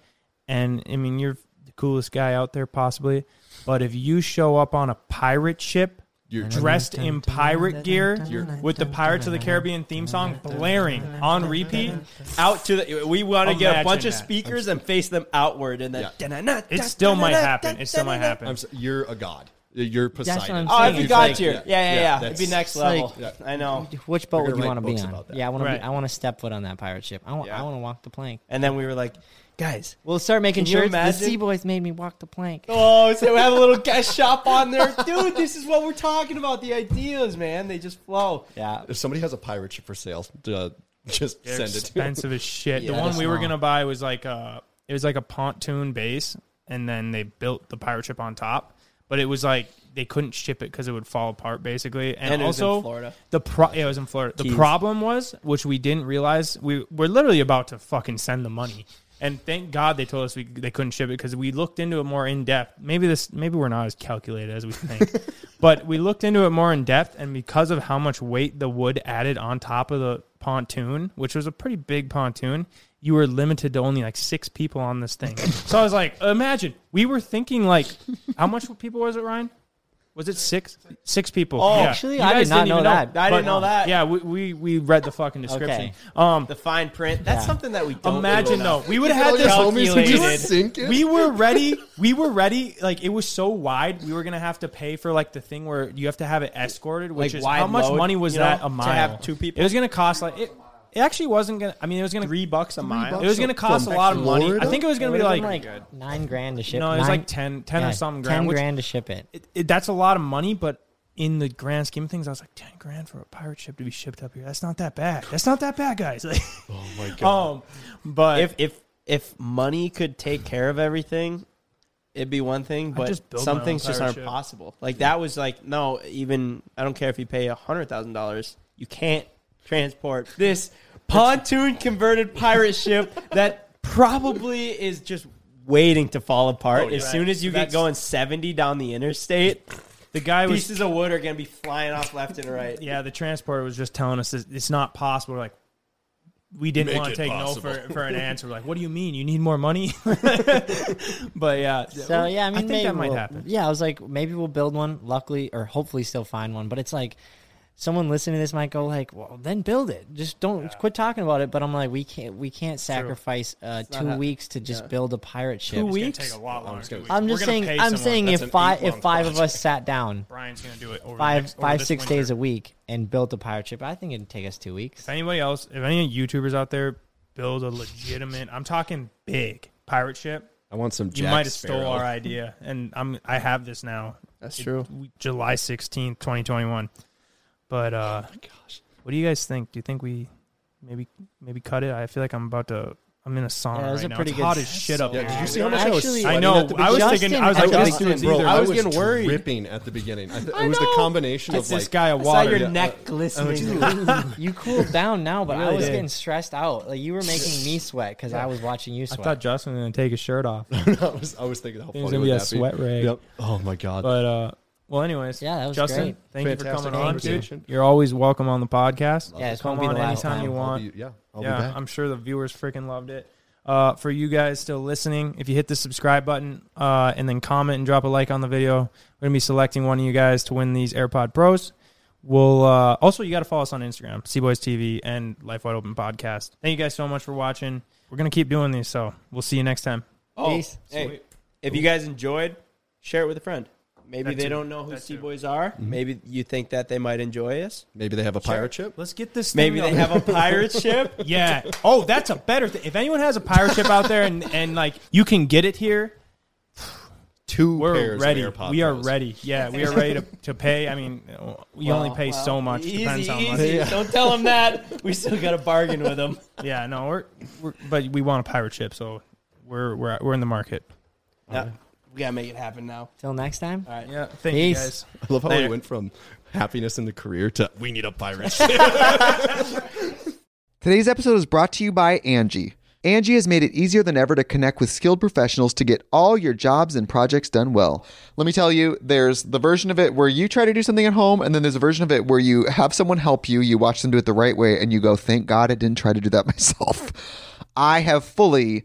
Speaker 3: and I mean you're the coolest guy out there possibly. But if you show up on a pirate ship,
Speaker 7: You're
Speaker 3: dressed in pirate gear with the Pirates of the Caribbean theme song blaring on repeat,
Speaker 5: out to the. We want to get a
Speaker 3: Imagine
Speaker 5: bunch of speakers and face them outward, and then
Speaker 7: Yeah.
Speaker 3: it still might happen. It still might happen.
Speaker 7: I'm, s- you're a god. You're
Speaker 4: what
Speaker 7: Poseidon.
Speaker 4: I'm
Speaker 5: Oh,
Speaker 4: saying.
Speaker 5: if you
Speaker 4: It's
Speaker 5: got
Speaker 4: like-
Speaker 5: tier,
Speaker 7: Yeah.
Speaker 5: yeah, yeah, yeah.
Speaker 7: Yeah,
Speaker 5: It'd be next
Speaker 4: it's like-
Speaker 5: level.
Speaker 7: Yeah.
Speaker 5: I know.
Speaker 4: Which boat would you want to be on? Yeah, I want to. I want to step foot on that pirate ship. I want.
Speaker 5: Yeah.
Speaker 4: I want to walk the plank.
Speaker 5: And then we were like, guys,
Speaker 4: We'll start making
Speaker 5: Can you
Speaker 4: shirts. The
Speaker 5: imagine?
Speaker 4: Sea Boys made me walk the plank.
Speaker 5: oh, so we have a little guest shop on there, dude. This is what we're talking about. The ideas, man, they just flow.
Speaker 4: Yeah.
Speaker 7: If somebody has a pirate ship for sale, uh, just
Speaker 3: They're
Speaker 7: send it to
Speaker 3: expensive as shit. the
Speaker 5: Yeah,
Speaker 3: one we were gonna buy was like a it was like a pontoon base, and then they built the pirate ship on top. But it was like they couldn't ship it because it would fall apart basically. And,
Speaker 5: And it was in
Speaker 3: also
Speaker 5: Florida.
Speaker 3: the pro yeah, it was in Florida. The problem was, which we didn't realize, we were literally about to fucking send the money. And thank God they told us we they couldn't ship it because we looked into it more in depth. Maybe this maybe we're not as calculated as we think, but we looked into it more in depth, and because of how much weight the wood added on top of the pontoon, which was a pretty big pontoon, you were limited to only like six people on this thing. so I was like, imagine we were thinking like, how much people was it, Ryan? Was it six? Six people.
Speaker 5: Oh,
Speaker 3: yeah.
Speaker 4: actually,
Speaker 3: You
Speaker 4: I did not
Speaker 3: didn't
Speaker 4: know that.
Speaker 5: I didn't know that.
Speaker 3: Yeah, we, we we read the fucking description.
Speaker 4: Okay.
Speaker 3: Um,
Speaker 5: The fine print. That's
Speaker 4: Yeah.
Speaker 5: something that we don't
Speaker 3: Imagine
Speaker 5: do
Speaker 3: though, we would have had this
Speaker 7: homies would
Speaker 3: calculated. We were ready. We were ready. Like it was so wide, we were gonna have to pay for like the thing where you have to have it escorted, which
Speaker 5: Like
Speaker 3: is how much
Speaker 5: load,
Speaker 3: money was
Speaker 5: you know,
Speaker 3: that a
Speaker 5: to
Speaker 3: mile?
Speaker 5: have two people?
Speaker 3: It was gonna cost like it. It actually wasn't gonna. I mean, it was gonna
Speaker 5: Three bucks a mile.
Speaker 7: bucks
Speaker 3: It was gonna cost a lot of money. I
Speaker 7: Florida?
Speaker 3: think it was gonna
Speaker 4: It
Speaker 3: be like,
Speaker 4: like nine grand to ship. It.
Speaker 3: No, it was
Speaker 4: nine-
Speaker 3: like 10, 10
Speaker 4: yeah,
Speaker 3: or something
Speaker 4: Ten
Speaker 3: grand. which-
Speaker 4: grand to ship it.
Speaker 3: it, it, that's a lot of money, but in the grand scheme of things, I was like, ten grand for a pirate ship to be shipped up here. That's not that bad. That's not that bad, guys. Like,
Speaker 7: Oh my god.
Speaker 3: um, but
Speaker 5: if if if money could take care of everything, it'd be one thing. But
Speaker 3: just build my
Speaker 5: some
Speaker 3: own
Speaker 5: things just
Speaker 3: pirate
Speaker 5: aren't
Speaker 3: ship.
Speaker 5: possible. Like that was like no, even I don't care if you pay a hundred thousand dollars, you can't transport this pontoon converted pirate ship that probably is just waiting to fall apart
Speaker 3: Oh,
Speaker 5: as
Speaker 3: right.
Speaker 5: soon as you
Speaker 3: That's-
Speaker 5: get going seventy down the interstate.
Speaker 3: the guy was
Speaker 5: Pieces of wood are gonna be flying off left and right.
Speaker 3: yeah, the transporter was just telling us it's not possible. We're like, we didn't
Speaker 7: Make
Speaker 3: want to take
Speaker 7: possible.
Speaker 3: no for, for an answer. We're like, what do you mean? You need more money? but yeah,
Speaker 4: So yeah, I mean,
Speaker 3: think
Speaker 4: maybe
Speaker 3: that might
Speaker 4: we'll-
Speaker 3: happen.
Speaker 4: Yeah, I was like, maybe we'll build one. Luckily, or hopefully, still find one. But it's like, someone listening to this might go like, well, then build it. Just don't quit talking about it. But I'm like, we can't, we can't sacrifice uh, two
Speaker 5: how-
Speaker 4: weeks to just build a pirate ship.
Speaker 5: Two
Speaker 3: It's
Speaker 5: weeks?
Speaker 3: take a lot longer.
Speaker 7: just gonna-
Speaker 3: We're
Speaker 4: I'm just saying. I'm saying if five if
Speaker 7: eight-month
Speaker 4: five of us sat down
Speaker 3: Brian's gonna do it over
Speaker 4: five
Speaker 3: next, over
Speaker 4: five six
Speaker 3: winter.
Speaker 4: days a week and built a pirate ship, I think it'd take us two weeks.
Speaker 3: If anybody else, if any YouTubers out there build a legitimate, I'm talking big pirate ship,
Speaker 7: I want some.
Speaker 3: you might have stole our idea, and I'm I have this now.
Speaker 5: That's
Speaker 3: It-
Speaker 5: true.
Speaker 3: we- July 16th, 2021. But uh,
Speaker 7: gosh.
Speaker 3: what do you guys think? Do you think we maybe maybe cut it? I feel like I'm about to. I'm in a sauna
Speaker 4: Yeah,
Speaker 3: right
Speaker 4: a
Speaker 3: now.
Speaker 4: pretty
Speaker 3: It's
Speaker 4: good-
Speaker 3: hot as shit up
Speaker 7: Yeah,
Speaker 3: there.
Speaker 7: did you see how much I was
Speaker 3: I know. I was
Speaker 4: Justin-
Speaker 3: thinking. I was like,
Speaker 4: Justin-
Speaker 3: this dude's
Speaker 7: bro,
Speaker 3: either.
Speaker 7: I was,
Speaker 5: getting worried.
Speaker 7: Ripping at the beginning. I th- it was the combination
Speaker 3: It's
Speaker 7: of like
Speaker 3: guy of
Speaker 5: I saw
Speaker 3: water.
Speaker 5: your
Speaker 7: Yeah.
Speaker 5: neck glistening.
Speaker 4: you cooled down now, but I was
Speaker 3: did.
Speaker 4: getting stressed out. Like you were making me sweat because I was watching you sweat.
Speaker 3: I thought Justin was gonna take his shirt off,
Speaker 7: I was I was thinking how
Speaker 3: It
Speaker 7: funny
Speaker 3: was gonna be a sweat rag.
Speaker 7: Yep. Oh my god.
Speaker 3: but uh. Well, anyways,
Speaker 4: Yeah, that was
Speaker 3: Justin.
Speaker 4: great.
Speaker 3: Thank you for coming on, dude. You're always welcome on the podcast.
Speaker 4: Yeah, this
Speaker 3: come
Speaker 4: won't be the
Speaker 3: on anytime
Speaker 4: time.
Speaker 3: you
Speaker 7: I'll
Speaker 3: want.
Speaker 7: be, yeah, I'll
Speaker 3: yeah,
Speaker 7: be back.
Speaker 3: I'm sure the viewers freaking loved it. Uh, for you guys still listening, if you hit the subscribe button uh, and then comment and drop a like on the video, we're gonna be selecting one of you guys to win these AirPod Pros. We'll uh, also you got to follow us on Instagram, CBoys TV and Life Wide Open Podcast. Thank you guys so much for watching. We're gonna keep doing these, so we'll see you next time.
Speaker 5: Oh,
Speaker 4: Peace.
Speaker 5: hey, if you guys enjoyed, share it with a friend. Maybe
Speaker 3: That
Speaker 5: they
Speaker 3: too.
Speaker 5: don't know who
Speaker 3: That
Speaker 5: Sea
Speaker 3: too.
Speaker 5: Boys are.
Speaker 7: Mm-hmm.
Speaker 5: Maybe you think that they might enjoy us.
Speaker 7: Maybe they have a pirate ship.
Speaker 3: Let's get this.
Speaker 5: Maybe
Speaker 3: thing
Speaker 5: they
Speaker 3: up.
Speaker 5: have a pirate ship.
Speaker 3: Yeah. Oh, that's a better thing. If anyone has a pirate ship out there and, and like you can get it here,
Speaker 7: Two
Speaker 3: we're
Speaker 7: pairs
Speaker 3: ready.
Speaker 7: of AirPod
Speaker 3: We are ready. Yeah, we are ready to, to pay. I mean, we only pay so much.
Speaker 5: Easy,
Speaker 3: Depends how much.
Speaker 5: easy. Don't tell them that. We still got a bargain with them.
Speaker 3: Yeah, no, we're, we're but we want a pirate ship, so we're we're we're in the market.
Speaker 5: Yeah, we gotta make it happen now.
Speaker 4: Till next time.
Speaker 5: All right.
Speaker 3: Yeah, thank
Speaker 4: Peace.
Speaker 3: you guys.
Speaker 7: I love how we went from happiness in the career to we need a pirate.
Speaker 9: Today's episode is brought to you by Angi. Angi has made it easier than ever to connect with skilled professionals to get all your jobs and projects done well. Let me tell you, there's the version of it where you try to do something at home, and then there's a version of it where you have someone help you, you watch them do it the right way, and you go, thank God I didn't try to do that myself. I have fully